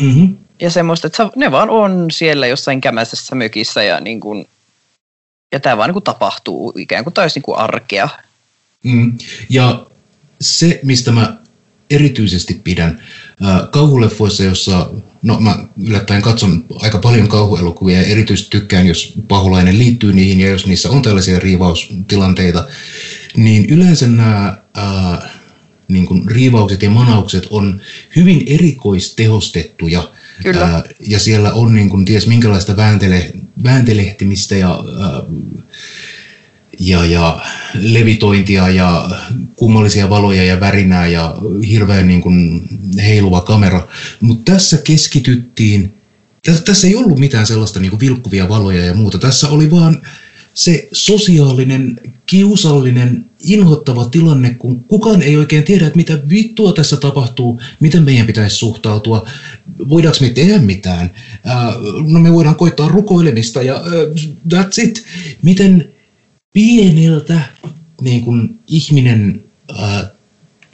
Mm-hmm. Ja semmoista, että ne vaan on siellä jossain kämäisessä mökissä ja niin kuin ja tämä vaan niin kuin tapahtuu ikään kuin taisi niin kuin arkea. Mm. Ja se, mistä mä erityisesti pidän kauhuleffoissa, jossa, no mä yllättäen katson aika paljon kauhuelokuvia ja erityisesti tykkään, jos paholainen liittyy niihin ja jos niissä on tällaisia riivaustilanteita, niin yleensä nämä äh, niin kuin riivaukset ja manaukset on hyvin erikoistehostettuja. Kyllä. Ää, ja siellä on niin kuin, ties minkälaista vääntele, vääntelehtimistä ja, ää, ja, ja levitointia ja kummallisia valoja ja värinää ja hirveän niin kuin heiluva kamera. Mutta tässä keskityttiin, tässä, ei ollut mitään sellaista niin kuin vilkkuvia valoja ja muuta. Tässä oli vaan se sosiaalinen, kiusallinen, inhottava tilanne, kun kukaan ei oikein tiedä, että mitä vittua tässä tapahtuu, miten meidän pitäisi suhtautua, voidaanko me tehdä mitään. No me voidaan koittaa rukoilemista ja that's it. Miten pieneltä niin kun ihminen uh,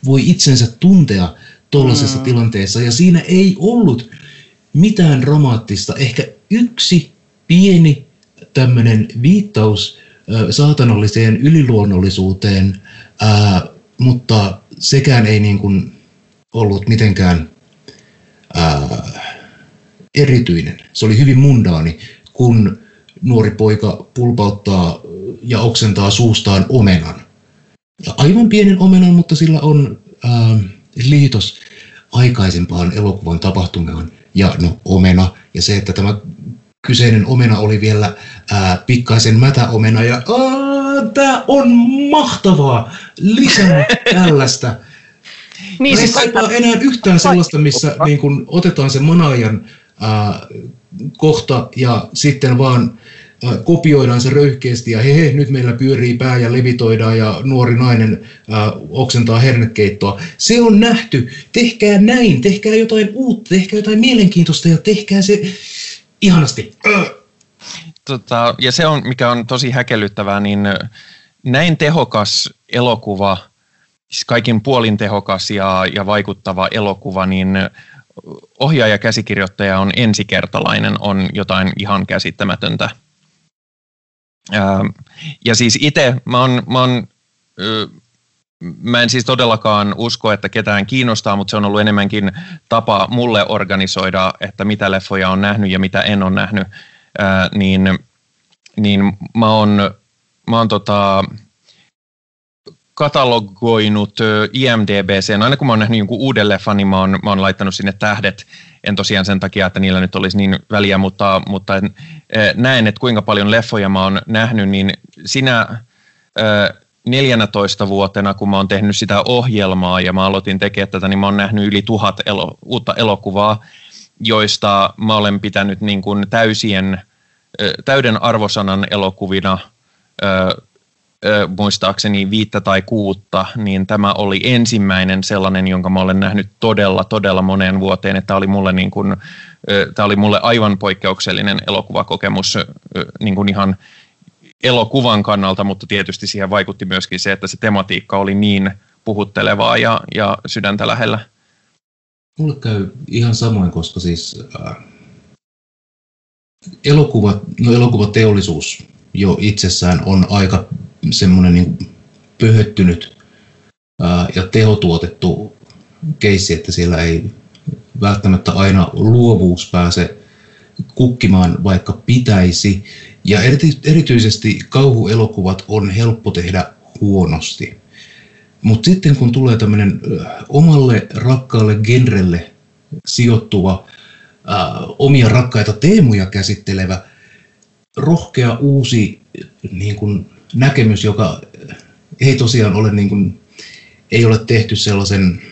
voi itsensä tuntea tuollaisessa mm. tilanteessa, ja siinä ei ollut mitään dramaattista. Ehkä yksi pieni tämmöinen viittaus saatanalliseen yliluonnollisuuteen, ää, mutta sekään ei niin kuin ollut mitenkään ää, erityinen. Se oli hyvin mundaani, kun nuori poika pulpauttaa ja oksentaa suustaan omenan. Ja aivan pienen omenan, mutta sillä on ää, liitos aikaisempaan elokuvan tapahtumaan. Ja no omena ja se, että tämä kyseinen omena oli vielä ää, pikkaisen mätäomena ja tämä on mahtavaa, lisää tällaista. niin, siis ei kaipaa enää yhtään sellaista, missä niin kun, otetaan se manaajan ää, kohta ja sitten vaan kopioidaan se röyhkeästi ja hehe, nyt meillä pyörii pää ja levitoidaan ja nuori nainen ää, oksentaa hernekeittoa. Se on nähty. Tehkää näin, tehkää jotain uutta, tehkää jotain mielenkiintoista ja tehkää se ihanasti. Tota, ja se on, mikä on tosi häkellyttävää, niin näin tehokas elokuva, siis kaikin puolin tehokas ja, ja vaikuttava elokuva, niin ohjaaja käsikirjoittaja on ensikertalainen, on jotain ihan käsittämätöntä. Ja siis itse, mä mä Mä en siis todellakaan usko, että ketään kiinnostaa, mutta se on ollut enemmänkin tapa mulle organisoida, että mitä leffoja on nähnyt ja mitä en ole nähnyt. Ää, niin, niin mä oon, mä oon tota, katalogoinut IMDBC. Aina kun mä oon nähnyt jonkun uuden leffan, niin mä oon, mä oon laittanut sinne tähdet. En tosiaan sen takia, että niillä nyt olisi niin väliä, mutta, mutta näen, että kuinka paljon leffoja mä oon nähnyt, niin sinä 14 vuotena, kun mä oon tehnyt sitä ohjelmaa ja mä aloitin tekemään tätä, niin mä oon nähnyt yli tuhat elo, uutta elokuvaa, joista mä olen pitänyt niin kuin täysien, täyden arvosanan elokuvina, muistaakseni viittä tai kuutta, niin tämä oli ensimmäinen sellainen, jonka mä olen nähnyt todella, todella moneen vuoteen, että tämä oli mulle, niin kuin, tämä oli mulle aivan poikkeuksellinen elokuvakokemus niin kuin ihan elokuvan kannalta, mutta tietysti siihen vaikutti myöskin se, että se tematiikka oli niin puhuttelevaa ja, ja sydäntä lähellä. Mulle käy ihan samoin, koska siis äh, elokuva, no elokuvateollisuus jo itsessään on aika semmoinen niin pöhöttynyt äh, ja tehotuotettu keissi, että siellä ei välttämättä aina luovuus pääse kukkimaan, vaikka pitäisi. Ja erityisesti kauhuelokuvat on helppo tehdä huonosti. Mutta sitten kun tulee tämmöinen omalle rakkaalle genrelle sijoittuva, ää, omia rakkaita teemuja käsittelevä, rohkea uusi niin kun, näkemys, joka ei tosiaan ole, niin kun, ei ole tehty sellaisen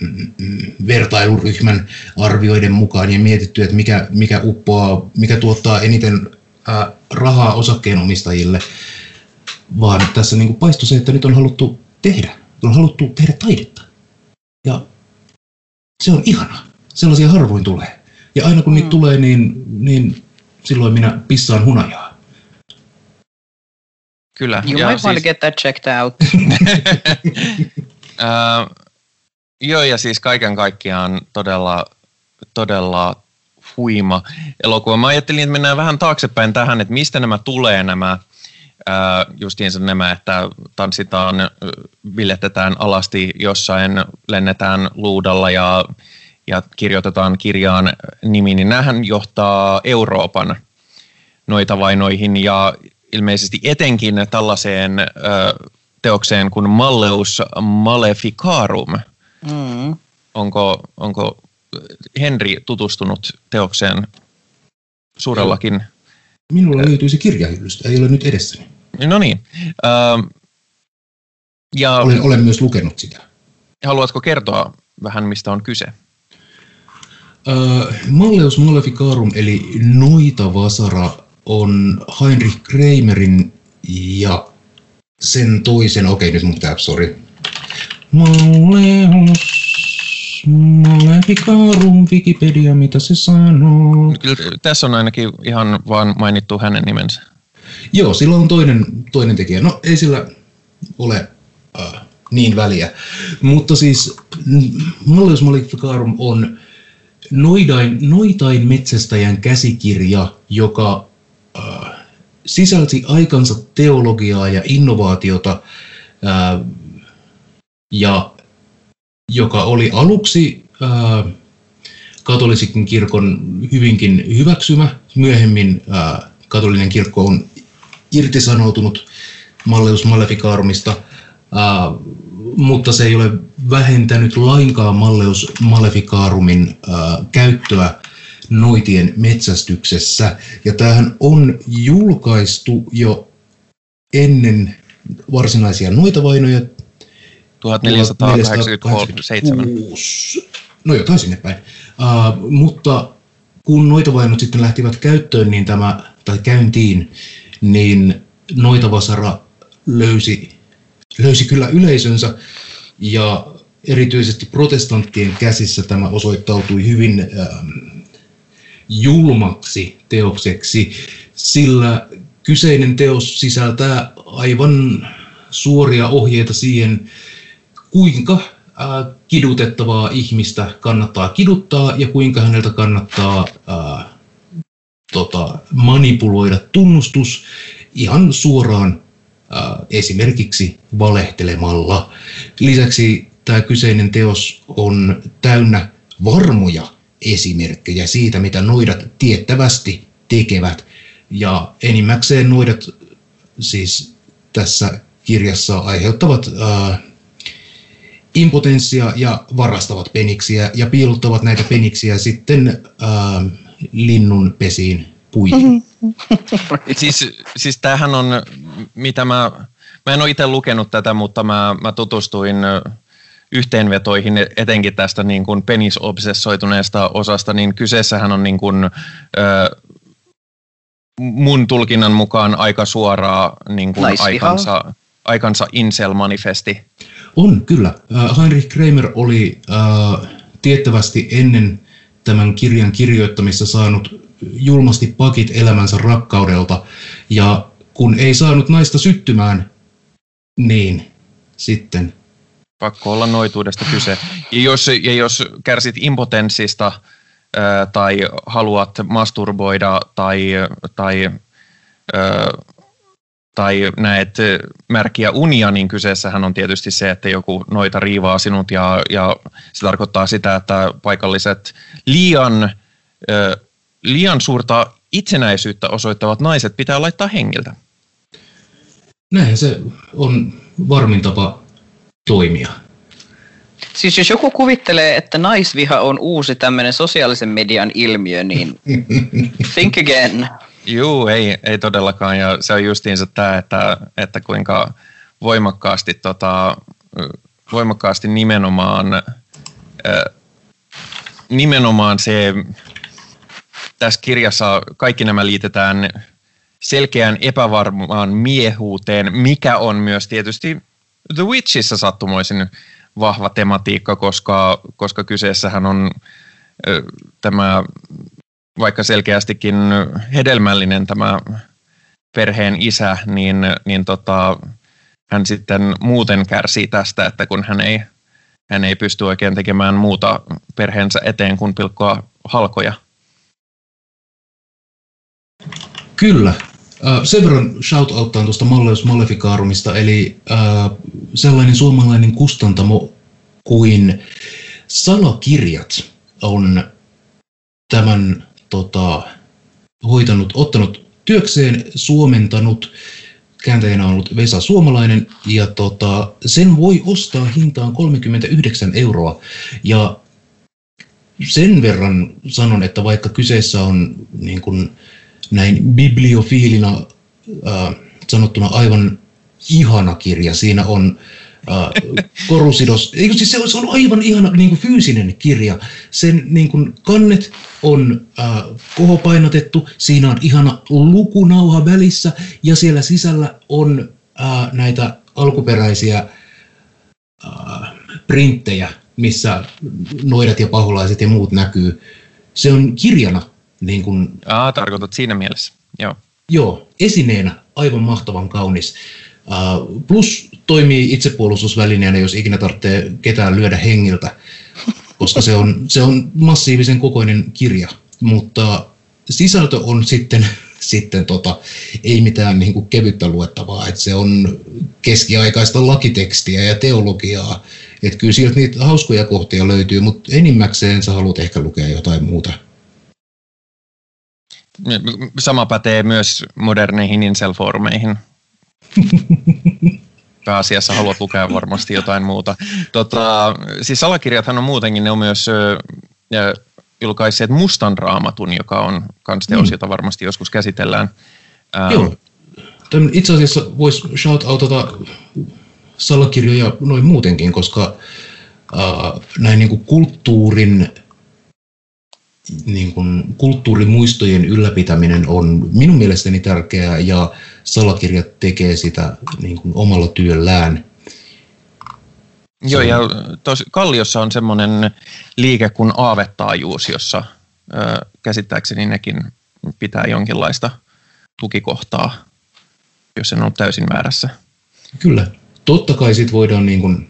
mm, mm, vertailuryhmän arvioiden mukaan ja mietitty, että mikä, mikä uppoaa, mikä tuottaa eniten ää, rahaa osakkeenomistajille, vaan tässä niin kuin paistoi se, että nyt on haluttu tehdä, on haluttu tehdä taidetta. Ja se on ihana. Sellaisia harvoin tulee. Ja aina kun mm. niitä tulee, niin, niin silloin minä pissaan hunajaa. Kyllä. You ja might siis... want to get that checked out. uh, joo, ja siis kaiken kaikkiaan todella, todella huima elokuva. Mä ajattelin, että mennään vähän taaksepäin tähän, että mistä nämä tulee nämä justiinsa nämä, että tanssitaan, viljettetään alasti jossain, lennetään luudalla ja, ja kirjoitetaan kirjaan nimi, niin johtaa Euroopan noita vainoihin ja ilmeisesti etenkin tällaiseen teokseen kuin Malleus Maleficarum. Mm. Onko, onko Henri tutustunut teokseen suurellakin? Minulla löytyy se kirjahyllystä, ei ole nyt edessäni. No niin. Ähm, ja Olen, olen myös lukenut sitä. haluatko kertoa vähän, mistä on kyse? Malleus Maleficarum eli Noita Vasara on Heinrich Kramerin ja sen toisen, okei nyt mun pitää, sori. Malleus Maleficarum, Wikipedia, mitä se sanoo? Kyllä tässä on ainakin ihan vaan mainittu hänen nimensä. Joo, sillä on toinen, toinen tekijä. No ei sillä ole äh, niin väliä. Mutta siis mm, Malleus Maleficarum on noidain, noitain metsästäjän käsikirja, joka sisälsi aikansa teologiaa ja innovaatiota äh, ja joka oli aluksi äh, katolisikin kirkon hyvinkin hyväksymä. Myöhemmin äh, katolinen kirkko on irtisanoutunut Malleus Maleficarumista, äh, mutta se ei ole vähentänyt lainkaan Malleus Maleficarumin äh, käyttöä noitien metsästyksessä. Ja tämähän on julkaistu jo ennen varsinaisia noitavainoja 1487. 1486. No jotain sinne päin. Uh, mutta kun noitavainot sitten lähtivät käyttöön, niin tämä, tai käyntiin, niin noitavasara löysi, löysi kyllä yleisönsä ja erityisesti protestanttien käsissä tämä osoittautui hyvin ähm, julmaksi teokseksi, sillä kyseinen teos sisältää aivan suoria ohjeita siihen, kuinka kidutettavaa ihmistä kannattaa kiduttaa ja kuinka häneltä kannattaa äh, tota, manipuloida tunnustus ihan suoraan äh, esimerkiksi valehtelemalla. Lisäksi tämä kyseinen teos on täynnä varmoja esimerkkejä siitä, mitä noidat tiettävästi tekevät. Ja enimmäkseen noidat siis tässä kirjassa aiheuttavat äh, impotenssia ja varastavat peniksiä ja piilottavat näitä peniksiä sitten äh, linnun pesiin puihin. Siis, siis tämähän on, mitä mä, mä en ole itse lukenut tätä, mutta mä, mä tutustuin ö, yhteenvetoihin etenkin tästä niin kuin penisobsessoituneesta osasta, niin kyseessähän on niin kuin, ö, mun tulkinnan mukaan aika suoraa niin kuin Naisvihaa. aikansa, aikansa incel-manifesti. On, kyllä. Äh, Heinrich Kramer oli äh, tiettävästi ennen tämän kirjan kirjoittamista saanut julmasti pakit elämänsä rakkaudelta. Ja kun ei saanut naista syttymään, niin sitten Pakko olla noituudesta kyse. Ja jos, ja jos kärsit impotenssista tai haluat masturboida tai, tai, tai näet märkiä unia, niin kyseessähän on tietysti se, että joku noita riivaa sinut ja, ja se tarkoittaa sitä, että paikalliset liian, liian suurta itsenäisyyttä osoittavat naiset pitää laittaa hengiltä. näin se on varmin tapa toimia. Siis jos joku kuvittelee, että naisviha on uusi tämmöinen sosiaalisen median ilmiö, niin think again. Juu, ei, ei todellakaan. Ja se on justiinsa tämä, että, että kuinka voimakkaasti, tota, voimakkaasti nimenomaan, ö, nimenomaan se, tässä kirjassa kaikki nämä liitetään selkeään epävarmaan miehuuteen, mikä on myös tietysti The Witchissä sattumoisin vahva tematiikka, koska, koska kyseessähän on ö, tämä vaikka selkeästikin hedelmällinen tämä perheen isä, niin, niin tota, hän sitten muuten kärsii tästä, että kun hän ei, hän ei pysty oikein tekemään muuta perheensä eteen kuin pilkkoa halkoja. Kyllä. Sen verran shoutouttaan tuosta Malleus Maleficarumista, eli äh, sellainen suomalainen kustantamo kuin Salakirjat on tämän tota, hoitanut, ottanut työkseen, suomentanut kääntäjänä on ollut Vesa Suomalainen ja tota, sen voi ostaa hintaan 39 euroa. Ja sen verran sanon, että vaikka kyseessä on niin kuin näin bibliofiilina äh, sanottuna aivan ihana kirja, siinä on äh, korusidos, eikö siis se, se on aivan ihana niin kuin fyysinen kirja. Sen niin kuin kannet on äh, kohopainotettu, siinä on ihana lukunauha välissä ja siellä sisällä on äh, näitä alkuperäisiä äh, printtejä, missä noidat ja pahulaiset ja muut näkyy. Se on kirjana niin kuin, Aa, tarkoitat siinä mielessä. Joo. Joo, esineenä aivan mahtavan kaunis. Uh, plus toimii itsepuolustusvälineenä, jos ikinä tarvitsee ketään lyödä hengiltä, koska se on, se on massiivisen kokoinen kirja. Mutta sisältö on sitten, sitten tota, ei mitään niin kuin kevyttä luettavaa, että se on keskiaikaista lakitekstiä ja teologiaa. Että kyllä sieltä niitä hauskoja kohtia löytyy, mutta enimmäkseen sä haluat ehkä lukea jotain muuta. Sama pätee myös moderneihin incel-foorumeihin. Pääasiassa haluat lukea varmasti jotain muuta. Tota, siis salakirjathan on muutenkin, ne on myös ö, julkaisseet Mustan raamatun, joka on kans teos, Mm. jota varmasti joskus käsitellään. Ähm, Joo. Tämän itse asiassa voisi shout-outata salakirjoja noin muutenkin, koska äh, näin niin kuin kulttuurin, niin kuin kulttuurimuistojen ylläpitäminen on minun mielestäni tärkeää ja salakirjat tekee sitä niin kuin omalla työllään. Joo, ja tos, Kalliossa on semmoinen liike kuin Aavettaajuus, jossa ö, käsittääkseni nekin pitää jonkinlaista tukikohtaa, jos en ole täysin väärässä. Kyllä. Totta kai sit voidaan, niin kuin,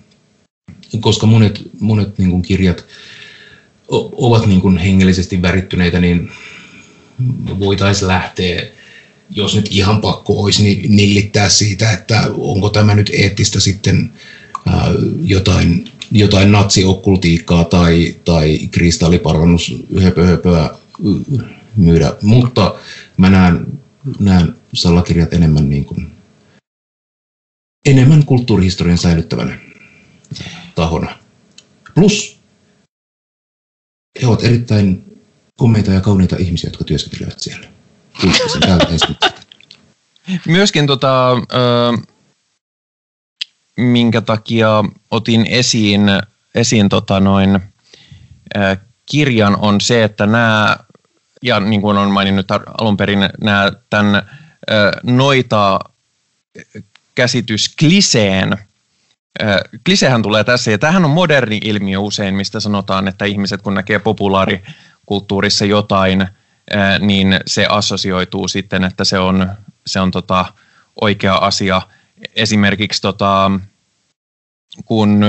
koska monet, monet niin kuin kirjat ovat niin kuin hengellisesti värittyneitä, niin voitaisiin lähteä, jos nyt ihan pakko olisi, niin nillittää siitä, että onko tämä nyt eettistä sitten jotain, jotain natsiokkultiikkaa tai, tai kristalliparannus höpö, höpöä y- myydä. Mutta mä näen, näen salakirjat enemmän niin kuin enemmän kulttuurihistorian säilyttävänä tahona. Plus he ovat erittäin komeita ja kauniita ihmisiä, jotka työskentelevät siellä. Myöskin tota, ö, minkä takia otin esiin, esiin tota noin, ö, kirjan on se, että nämä, ja niin kuin on maininnut alun perin, nämä tämän ö, noita käsitys kliseen, ö, klisehän tulee tässä, ja tämähän on moderni ilmiö usein, mistä sanotaan, että ihmiset kun näkee populaarikulttuurissa jotain, niin se assosioituu sitten, että se on, se on tota oikea asia. Esimerkiksi tota, kun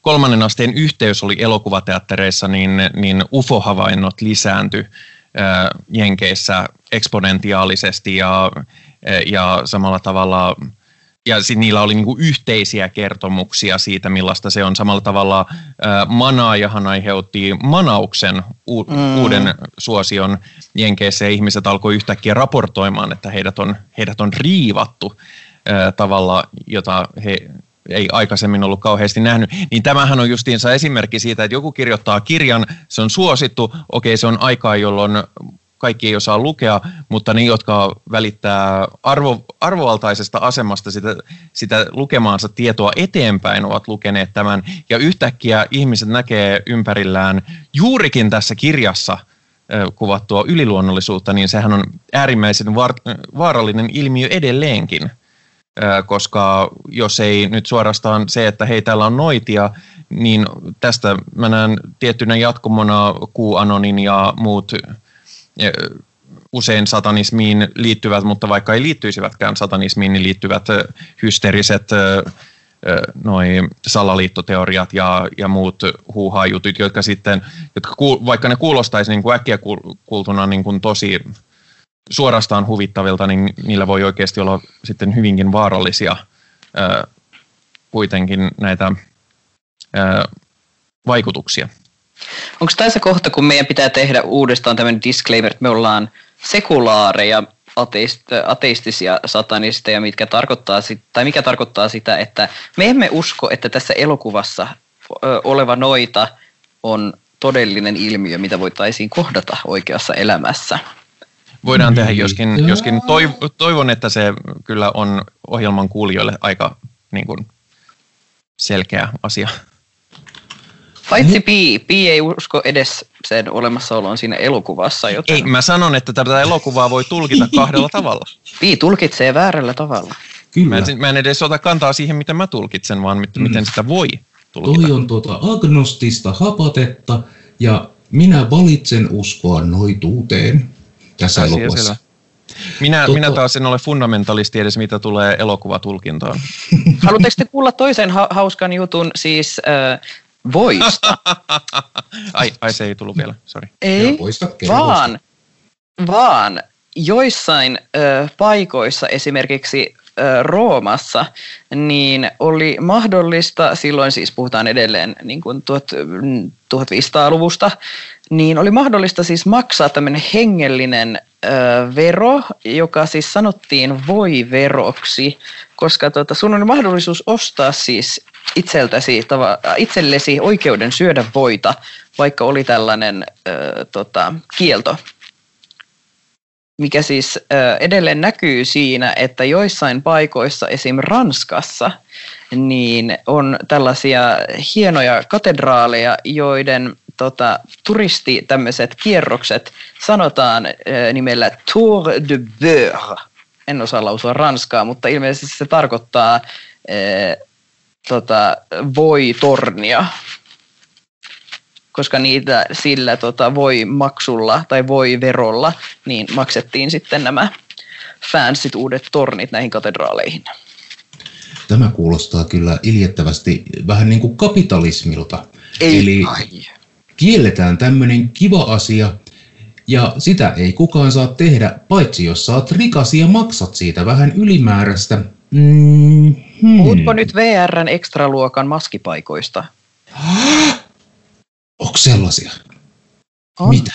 kolmannen asteen yhteys oli elokuvateattereissa, niin, niin UFO-havainnot lisääntyi ää, Jenkeissä eksponentiaalisesti ja, ja samalla tavalla ja sit niillä oli niinku yhteisiä kertomuksia siitä, millaista se on. Samalla tavalla manaajahan aiheutti manauksen u- Mm. uuden suosion Jenkeissä ja ihmiset alkoi yhtäkkiä raportoimaan, että heidät on, heidät on riivattu tavalla, jota he ei aikaisemmin ollut kauheasti nähnyt, niin tämähän on justiinsa esimerkki siitä, että joku kirjoittaa kirjan, se on suosittu, okei se on aikaa, jolloin kaikki ei osaa lukea, mutta ne, jotka välittää arvo, arvovaltaisesta asemasta sitä, sitä lukemaansa tietoa eteenpäin, ovat lukeneet tämän, ja yhtäkkiä ihmiset näkee ympärillään juurikin tässä kirjassa kuvattua yliluonnollisuutta, niin sehän on äärimmäisen var, vaarallinen ilmiö edelleenkin. Koska jos ei nyt suorastaan se, että hei täällä on noitia, niin tästä mä näen tiettynä jatkumona QAnonin ja muut usein satanismiin liittyvät, mutta vaikka ei liittyisivätkään satanismiin, niin liittyvät ö, noi salaliittoteoriat ja, ja muut huuhaa-jutut, jotka sitten, jotka kuul, vaikka ne kuulostaisi niin kuin äkkiä kuul- kuultuna niin kuin tosi suorastaan huvittavilta, niin niillä voi oikeasti olla sitten hyvinkin vaarallisia kuitenkin näitä vaikutuksia. Onko tämä se kohta, kun meidän pitää tehdä uudestaan tämmöinen disclaimer, että me ollaan sekulaareja ateist, ateistisia satanisteja, mitkä tarkoittaa sit, tai mikä tarkoittaa sitä, että me emme usko, että tässä elokuvassa oleva noita on todellinen ilmiö, mitä voitaisiin kohdata oikeassa elämässä. Voidaan tehdä, Niin. joskin, joskin toiv- toivon, että se kyllä on ohjelman kuulijoille aika niin kuin, selkeä asia. Paitsi Pi, Pi ei usko edes sen olemassaoloon siinä elokuvassa, joten Ei, mä sanon, että tätä elokuvaa voi tulkita kahdella tavalla. Pi tulkitsee väärällä tavalla. Kyllä. Mä en, mä en edes ota kantaa siihen, miten mä tulkitsen, vaan mit, miten sitä voi tulkita. Toi on tuota agnostista hapatetta ja minä valitsen uskoa noituuteen tässä Asia elokuvassa. selvä. Minä, Tota- minä taas en ole fundamentalisti edes, mitä tulee elokuvatulkintaan. Haluatteko te kuulla toisen ha- hauskan jutun siis äh, voista? Ai, ai, se ei tullut vielä, sori. Ei, poista, vaan, vaan joissain ö, paikoissa, esimerkiksi ö, Roomassa, niin oli mahdollista, silloin siis puhutaan edelleen niin kuin tuhat, mm, 1500-luvusta, niin oli mahdollista siis maksaa tämmöinen hengellinen ö, vero, joka siis sanottiin voiveroksi, koska tota, sun oli mahdollisuus ostaa siis itseltäsi, tava, itsellesi oikeuden syödä voita, vaikka oli tällainen ö, tota, kielto mikä siis ö, edelleen näkyy siinä, että joissain paikoissa, esim. Ranskassa, niin on tällaisia hienoja katedraaleja, joiden tota, turisti tämmöiset kierrokset sanotaan ö, nimellä Tour de Beurre. En osaa lausua ranskaa, mutta ilmeisesti se tarkoittaa ö, tota, voi-tornia, koska niitä sillä tota, voi maksulla tai voi verolla, niin maksettiin sitten nämä fansit uudet tornit näihin katedraaleihin. Tämä kuulostaa kyllä iljettävästi vähän niin kuin kapitalismilta. Eli Ai. kielletään tämmöinen kiva asia, ja sitä ei kukaan saa tehdä, paitsi jos saat rikas ja maksat siitä vähän ylimääräistä. Mm, hmm. Puhutko nyt VRn ekstraluokan maskipaikoista? Onko sellaisia? On. Mitä?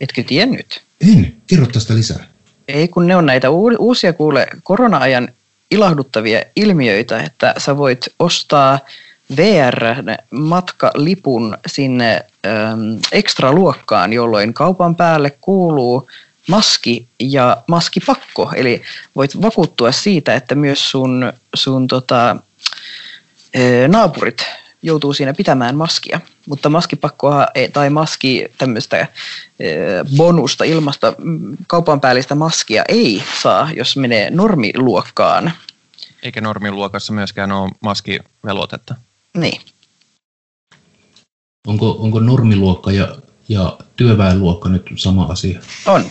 Etkö tiennyt? En. Kerro tästä lisää. Ei kun ne on näitä uu- uusia kuule korona-ajan ilahduttavia ilmiöitä, että sä voit ostaa VR-matkalipun sinne äm, ekstraluokkaan, jolloin kaupan päälle kuuluu maski ja maskipakko. Eli voit vakuuttua siitä, että myös sun, sun tota, naapurit joutuu siinä pitämään maskia. Mutta maskipakkoa ei- tai maski tämmöistä bonusta ilmasta mm, kaupan päällistä maskia ei saa, jos menee normiluokkaan. Eikä normiluokassa myöskään ole maskivelvoitetta. Niin. Onko, onko normiluokka ja, ja työväenluokka nyt sama asia? On.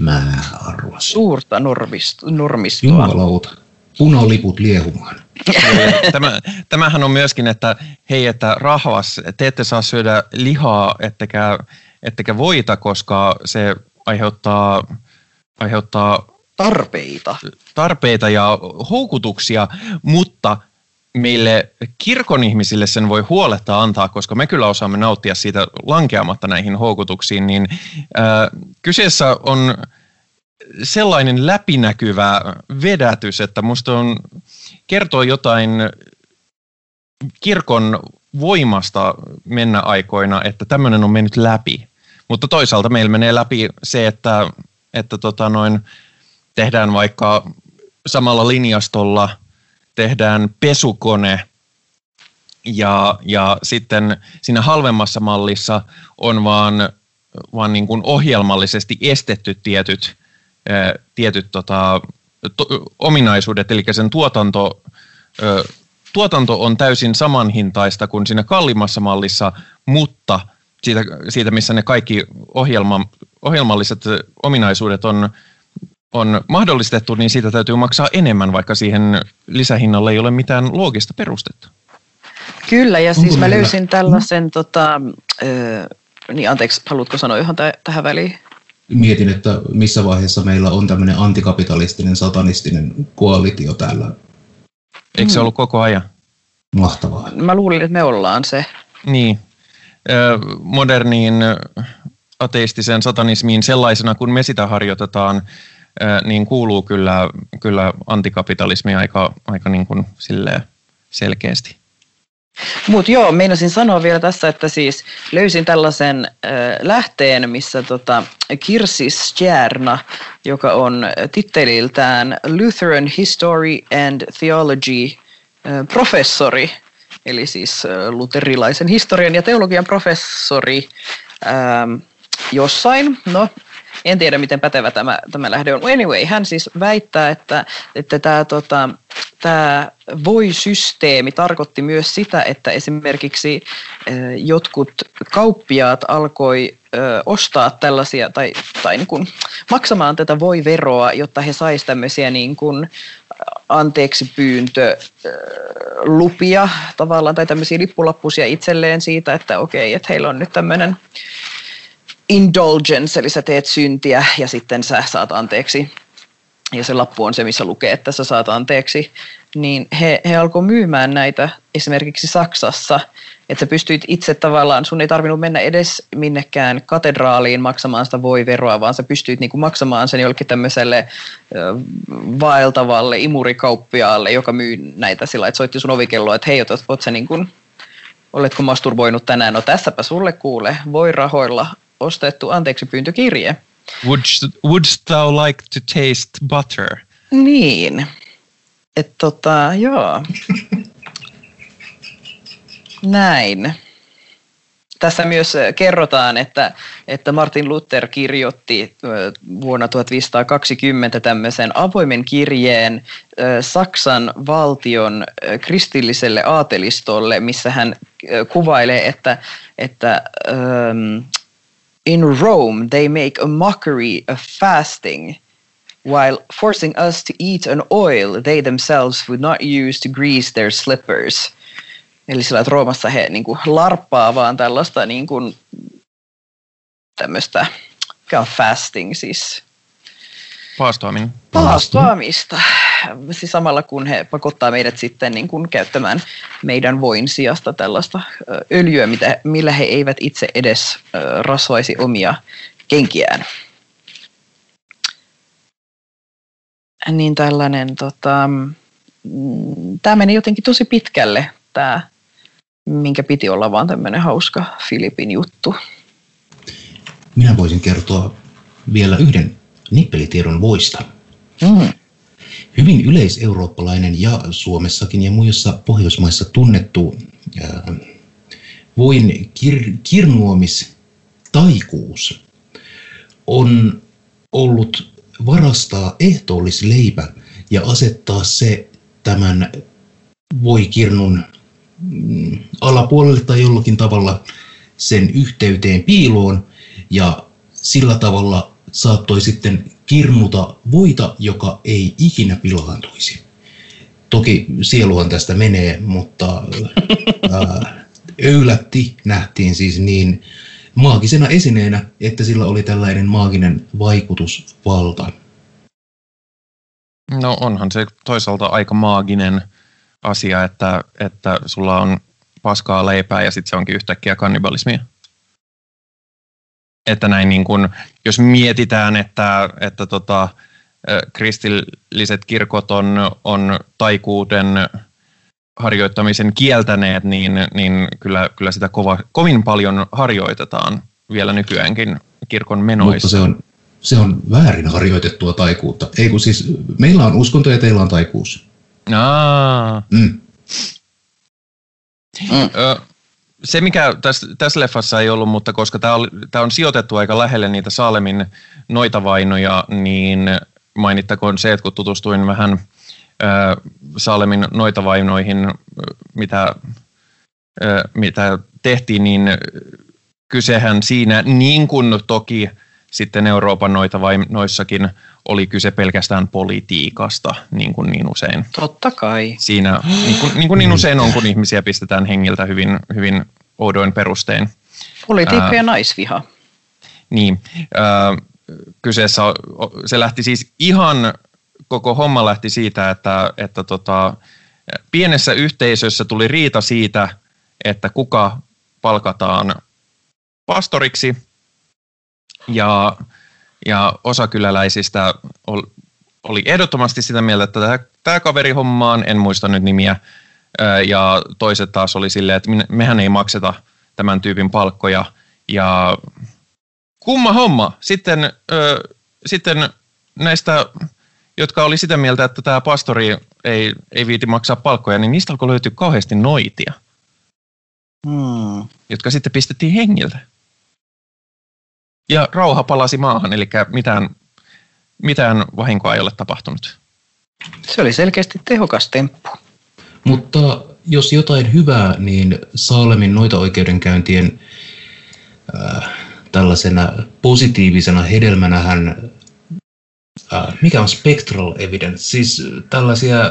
Mä arvasin. Suurta normist- normistoa. Jumalauta. Punaliput liehumaan. Tämä, tämähän on myöskin, että hei, että rahvas, te ette saa syödä lihaa, ettekä, ettekä voita, koska se aiheuttaa, aiheuttaa Tarpeita. tarpeita ja houkutuksia, mutta meille kirkon ihmisille sen voi huoletta antaa, koska me kyllä osaamme nauttia siitä lankeamatta näihin houkutuksiin, niin ää, kyseessä on sellainen läpinäkyvä vedätys, että musta on kertoo jotain kirkon voimasta mennä aikoina, että tämmöinen on mennyt läpi. Mutta toisaalta meillä menee läpi se, että, että tota noin, tehdään vaikka samalla linjastolla tehdään pesukone. Ja, ja sitten siinä halvemmassa mallissa on vaan, vaan niin kuin ohjelmallisesti estetty tietyt, ää, tietyt tota, to, ominaisuudet, eli sen tuotanto, ö, tuotanto on täysin samanhintaista kuin siinä kalliimmassa mallissa, mutta siitä, siitä missä ne kaikki ohjelma, ohjelmalliset ominaisuudet on on mahdollistettu, niin siitä täytyy maksaa enemmän, vaikka siihen lisähinnalle ei ole mitään loogista perustetta. Kyllä, ja siis mä löysin tällaisen, tota, ö, niin anteeksi, haluatko sanoa ihan tä- tähän väliin? Mietin, että missä vaiheessa meillä on tämmöinen antikapitalistinen, satanistinen koalitio täällä. Eikö se ollut koko ajan? Mahtavaa. Mä luulin, että me ollaan se. Niin. Ö, Moderniin ateistiseen satanismiin sellaisena, kun me sitä harjoitetaan, niin kuuluu kyllä, kyllä antikapitalismi aika, aika niin kuin selkeästi. Mutta joo, meinasin sanoa vielä tässä, että siis löysin tällaisen äh, lähteen, missä tota, Kirsi Stjärna, joka on titteliltään Lutheran History and Theology professori, eli siis luterilaisen historian ja teologian professori jossain, no en tiedä miten pätevä tämä, tämä lähde on. Anyway, hän siis väittää, että, että tämä, tota, tämä voi-systeemi tarkoitti myös sitä, että esimerkiksi jotkut kauppiaat alkoi ostaa tällaisia tai, tai niin kuin maksamaan tätä voi-veroa, jotta he saisivat tämmöisiä niin kuin anteeksi pyyntö lupia tavallaan tai tämmöisiä lippulappusia itselleen siitä, että okei, että heillä on nyt tämmöinen indulgence, eli sä teet syntiä ja sitten sä saat anteeksi. Ja se lappu on se, missä lukee, että sä saat anteeksi. Niin he, he alkoi myymään näitä esimerkiksi Saksassa, että sä pystyit itse tavallaan, sun ei tarvinnut mennä edes minnekään katedraaliin maksamaan sitä voiveroa, vaan sä pystyit niinku maksamaan sen jollekin tämmöiselle vaeltavalle imurikauppiaalle, joka myy näitä sillä, että soitti sun ovikelloa, että hei, oot, oot sä niin oletko masturboinut tänään? No tässäpä sulle kuule, voi rahoilla ostettu anteeksi pyyntökirje. Would, wouldst thou like to taste butter? Niin. Että tota, joo. Näin. Tässä myös kerrotaan, että, että Martin Luther kirjoitti vuonna 1520 tämmöisen avoimen kirjeen Saksan valtion kristilliselle aatelistolle, missä hän kuvailee, että, että in Rome, they make a mockery of fasting, while forcing us to eat an oil they themselves would not use to grease their slippers. Eli sillä, että Roomassa he niin kuin, larppaa vaan tällaista niin kuin, tämmöistä, mikä on fasting siis? Paastoaminen. Paastoamista. Siis samalla kun he pakottaa meidät sitten niin kuin käyttämään meidän voin sijasta tällaista öljyä, mitä, millä he eivät itse edes rasvaisi omia kenkiään. Niin tällainen, tota, mm, tämä meni jotenkin tosi pitkälle, tämä, minkä piti olla vaan tämmöinen hauska Filipin juttu. Minä voisin kertoa vielä yhden nippelitiedon voista. Mm. Hyvin yleiseurooppalainen ja Suomessakin ja muissa Pohjoismaissa tunnettu ää, voin kir- kirnuomistaikuus on ollut varastaa ehtoollisleipä ja asettaa se tämän voikirnun mm, alapuolelle tai jollakin tavalla sen yhteyteen piiloon ja sillä tavalla saattoi sitten kirnuta voita, joka ei ikinä pilaantuisi. Toki sieluhan tästä menee, mutta ää, öylätti nähtiin siis niin maagisena esineenä, että sillä oli tällainen maaginen vaikutusvalta. No onhan se toisaalta aika maaginen asia, että, että sulla on paskaa leipää ja sitten se onkin yhtäkkiä kannibalismia että näin niin kuin, jos mietitään, että, että tota, kristilliset kirkot on, on taikuuden harjoittamisen kieltäneet, niin, niin kyllä, kyllä sitä kova, kovin paljon harjoitetaan vielä nykyäänkin kirkon menoissa. Mutta se on, se on väärin harjoitettua taikuutta. Ei kun siis, meillä on uskonto ja teillä on taikuus. Aa. Mm. Mm se, mikä tässä, tässä leffassa ei ollut, mutta koska tämä on, tämä on sijoitettu aika lähelle niitä Saalemin noitavainoja, niin mainittakoon se, että kun tutustuin vähän äh, Saalemin noitavainoihin, mitä, äh, mitä tehtiin, niin kysehän siinä, niin kuin toki sitten Euroopan noitavainoissakin, oli kyse pelkästään politiikasta, niin kuin niin usein. Totta kai. Siinä, niin kuin niin, kuin niin usein on, kun ihmisiä pistetään hengiltä hyvin, hyvin oudoin perustein. Politiikka ja naisviha. Niin. Ää, kyseessä, se lähti siis ihan, koko homma lähti siitä, että, että tota, pienessä yhteisössä tuli riita siitä, että kuka palkataan pastoriksi Ja, ja osa kyläläisistä ol, oli ehdottomasti sitä mieltä, että tämä, tämä kaveri hommaan, en muista nyt nimiä, ja toiset taas oli silleen, että mehän ei makseta tämän tyypin palkkoja, ja kumma homma. Sitten, ö, sitten näistä, jotka oli sitä mieltä, että tämä pastori ei, ei viiti maksaa palkkoja, niin niistä alkoi löytyä kauheasti noitia, Hmm. jotka sitten pistettiin hengiltä. Ja rauha palasi maahan, eli mitään, mitään vahinkoa ei ole tapahtunut. Se oli selkeästi tehokas temppu. Mutta jos jotain hyvää, niin Saalemin noita oikeudenkäyntien äh, tällaisena positiivisena hedelmänähän, äh, mikä on spectral evidence, siis tällaisia äh,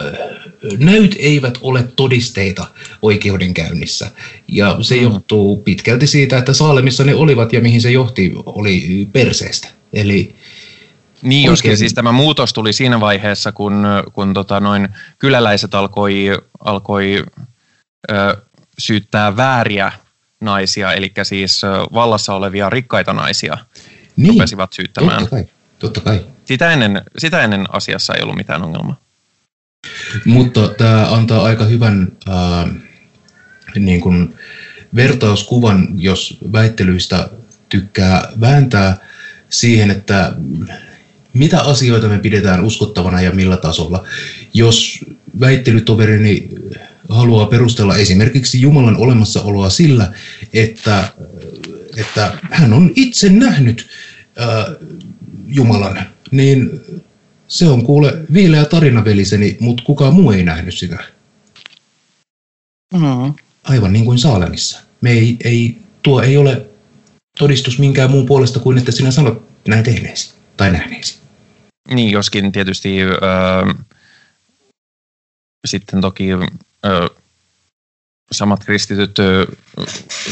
näyt eivät ole todisteita oikeudenkäynnissä. Ja se Mm. johtuu pitkälti siitä, että Saalemissa ne olivat ja mihin se johti oli perseestä. Eli Niin Oikein. joskin siis tämä muutos tuli siinä vaiheessa, kun, kun tota noin kyläläiset alkoi, alkoi ö, syyttää vääriä naisia, eli siis vallassa olevia rikkaita naisia niin, rupesivat syyttämään. totta kai, totta kai. Sitä ennen, sitä ennen asiassa ei ollut mitään ongelmaa. Mutta tämä antaa aika hyvän ää, niin kuin vertauskuvan, jos väittelyistä tykkää vääntää siihen, että mitä asioita me pidetään uskottavana ja millä tasolla. Jos väittelytoverini haluaa perustella esimerkiksi Jumalan olemassaoloa sillä, että, että hän on itse nähnyt ää, Jumalan, niin se on kuule viileä tarina veliseni, mutta kukaan muu ei nähnyt sitä. Hmm. Aivan niin kuin Saalemissa. Me ei, ei, tuo ei ole todistus minkään muun puolesta kuin, että sinä sanot näin tehneesi tai nähneesi. Niin, joskin tietysti ö, sitten toki ö, samat kristityt ö,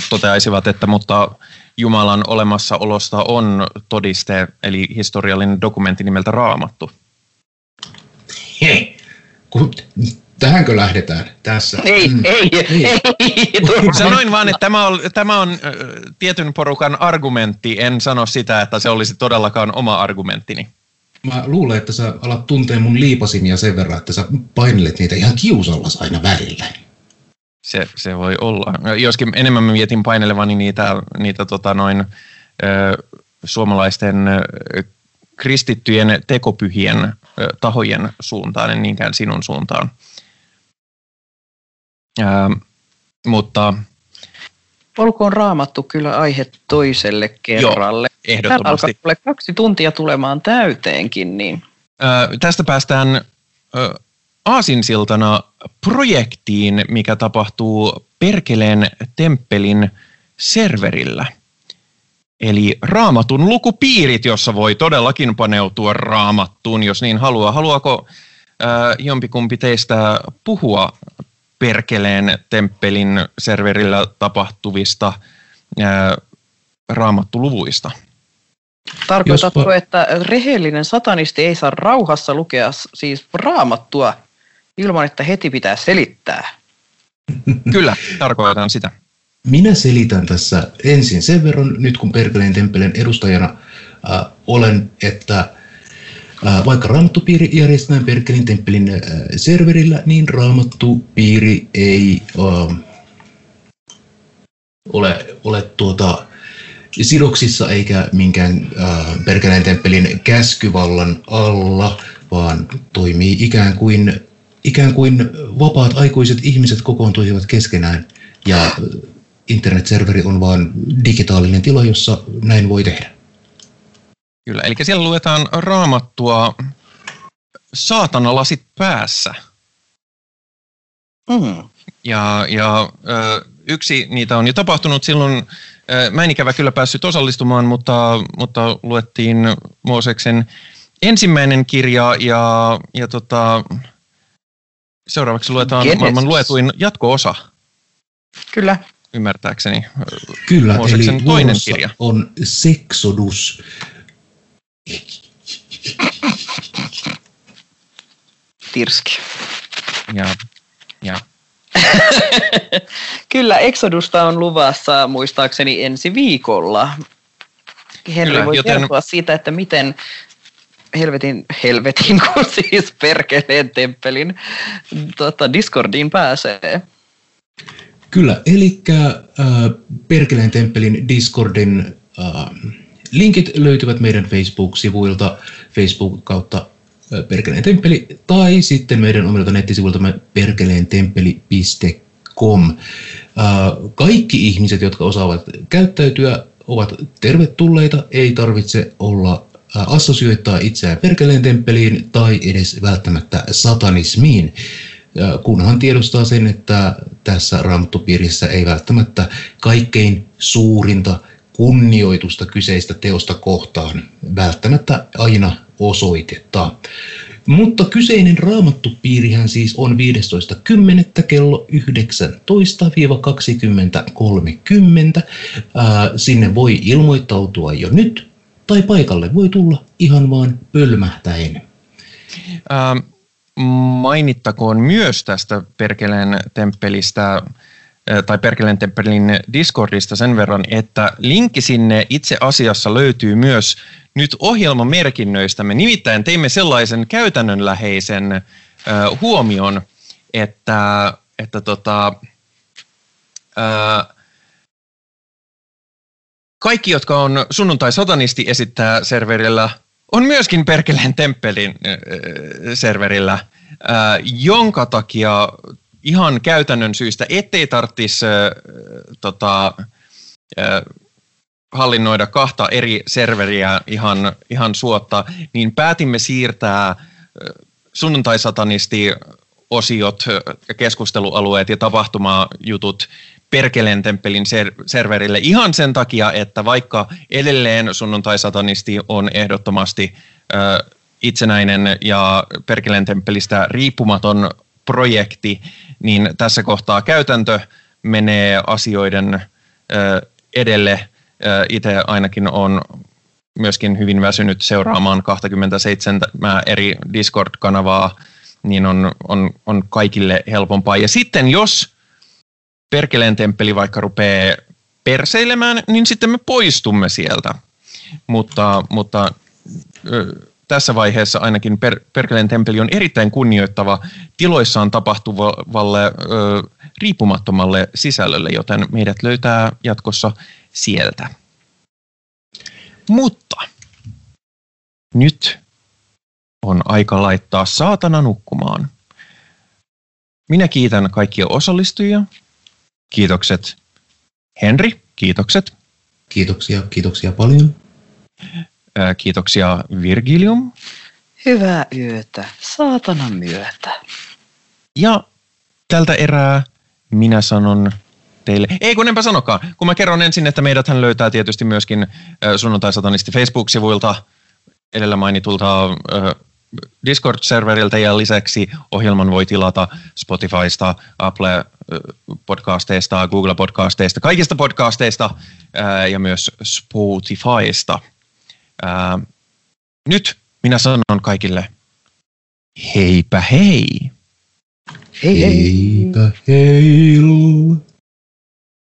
toteaisivat, että mutta Jumalan olemassaolosta on todiste, eli historiallinen dokumentti nimeltä Raamattu. He, kun, tähänkö lähdetään tässä? Ei, Mm. ei, ei, ei. Sanoin vaan, että tämä on, tämä on tietyn porukan argumentti, en sano sitä, että se olisi todellakaan oma argumenttini. Mä luulen, että sä alat tuntea mun liipasimia sen verran, että sä painelet niitä ihan kiusalla aina välillä. Se, se voi olla. Joskin enemmän mä mietin painelevani niitä, niitä tota noin, ö, suomalaisten ö, kristittyjen tekopyhien ö, tahojen suuntaan, en niinkään sinun suuntaan. Ö, mutta Olkoon raamattu kyllä aihe toiselle kerralle. Täällä alkaa ehdottomasti. kuule kaksi tuntia tulemaan täyteenkin, niin Ö, tästä päästään ö, aasinsiltana projektiin, mikä tapahtuu Perkeleen temppelin serverillä. Eli raamatun lukupiirit, jossa voi todellakin paneutua raamattuun, jos niin haluaa. Haluaako ö, jompikumpi teistä puhua Perkeleen temppelin serverillä tapahtuvista ö, raamattuluvuista? tarkoitatko, Jospa- että rehellinen satanisti ei saa rauhassa lukea siis raamattua ilman, että heti pitää selittää? Kyllä, tarkoitan sitä. Minä selitän tässä ensin sen verran, nyt kun Perkeleen temppelin edustajana äh, olen, että äh, vaikka raamattupiiri järjestetään Perkeleen temppelin äh, serverillä, niin raamattupiiri ei äh, ole, ole tuota, sidoksissa eikä minkään äh, Perkeleen temppelin käskyvallan alla, vaan toimii ikään kuin, ikään kuin vapaat aikuiset ihmiset kokoontuisivat keskenään ja internetserveri on vain digitaalinen tila, jossa näin voi tehdä. Kyllä, eli siellä luetaan raamattua saatanalasit päässä. Mm. Ja, ja ö, yksi niitä on jo tapahtunut silloin, ö, mä en ikävä kyllä päässyt osallistumaan, mutta, mutta luettiin Mooseksen ensimmäinen kirja ja, ja tota, seuraavaksi luetaan Genesis. maailman luetuin jatko-osa, Kyllä. ymmärtääkseni. Kyllä, Mooseksen eli toinen kirja. on Sexodus. Tirski. Ja, ja Kyllä, Exodusta on luvassa muistaakseni ensi viikolla. Henri Kyllä, voi joten- kertoa siitä, että miten helvetin, helvetin, kun siis perkeleen temppelin tota, Discordiin pääsee. Kyllä, eli äh, Perkeleen temppelin Discordin äh, linkit löytyvät meidän Facebook-sivuilta, Facebook kautta äh, Perkeleen temppeli, tai sitten meidän omilta nettisivuiltamme perkeleentemppeli.com. Äh, kaikki ihmiset, jotka osaavat käyttäytyä, ovat tervetulleita, ei tarvitse olla assosioittaa itseään Perkeleen temppeliin tai edes välttämättä satanismiin. Ja kunhan tiedostaa sen, että tässä raamattupiirissä ei välttämättä kaikkein suurinta kunnioitusta kyseistä teosta kohtaan välttämättä aina osoiteta. Mutta kyseinen raamattupiirihän siis on 15.10. kello 19-20.30. Ää, Sinne voi ilmoittautua jo nyt, tai paikalle voi tulla ihan vaan pölmähtäen. Ähm, mainittakoon myös tästä Perkeleen temppelistä äh, tai Perkeleen temppelin Discordista sen verran, että linkki sinne itse asiassa löytyy myös nyt ohjelmamerkinnöistämme. Nimittäin teimme sellaisen käytännönläheisen äh, huomion, että, että tota, äh, kaikki, jotka on sunnuntai-satanisti esittää serverillä, on myöskin Perkeleen temppelin äh, serverillä, äh, jonka takia ihan käytännön syystä, ettei tarvitsisi äh, tota, äh, hallinnoida kahta eri serveriä ihan, ihan suotta, niin päätimme siirtää äh, sunnuntai-satanisti osiot, keskustelualueet ja tapahtumajutut Perkeleen temppelin ser- serverille ihan sen takia, että vaikka edelleen sunnuntai-satanisti on ehdottomasti ö, itsenäinen ja Perkeleen temppelistä riippumaton projekti, niin tässä kohtaa käytäntö menee asioiden ö, edelle. Itse ainakin on myöskin hyvin väsynyt seuraamaan 27 eri Discord-kanavaa, niin on, on, on kaikille helpompaa. Ja sitten jos Perkeleen temppeli vaikka rupeaa perseilemään, niin sitten me poistumme sieltä. Mutta, mutta tässä vaiheessa ainakin per, Perkeleen temppeli on erittäin kunnioittava tiloissaan tapahtuvalle ö, riippumattomalle sisällölle, joten meidät löytää jatkossa sieltä. Mutta nyt on aika laittaa saatana nukkumaan. Minä kiitän kaikkia osallistujia. Kiitokset Henri, kiitokset. Kiitoksia, kiitoksia paljon. Ää, Kiitoksia Virgilium. Hyvää yötä, saatanan myötä. Ja tältä erää minä sanon teille, ei kun enpä sanokaan, kun mä kerron ensin, että meidät hän löytää tietysti myöskin sunnuntai-satanisti Facebook-sivuilta edellä mainitulta Discord-serveriltä ja lisäksi ohjelman voi tilata Spotifysta, Apple podcasteista, Google podcasteista, kaikista podcasteista ja myös Spotifysta. Nyt minä sanon kaikille heipä hei! Hei hei. Heipä heilu.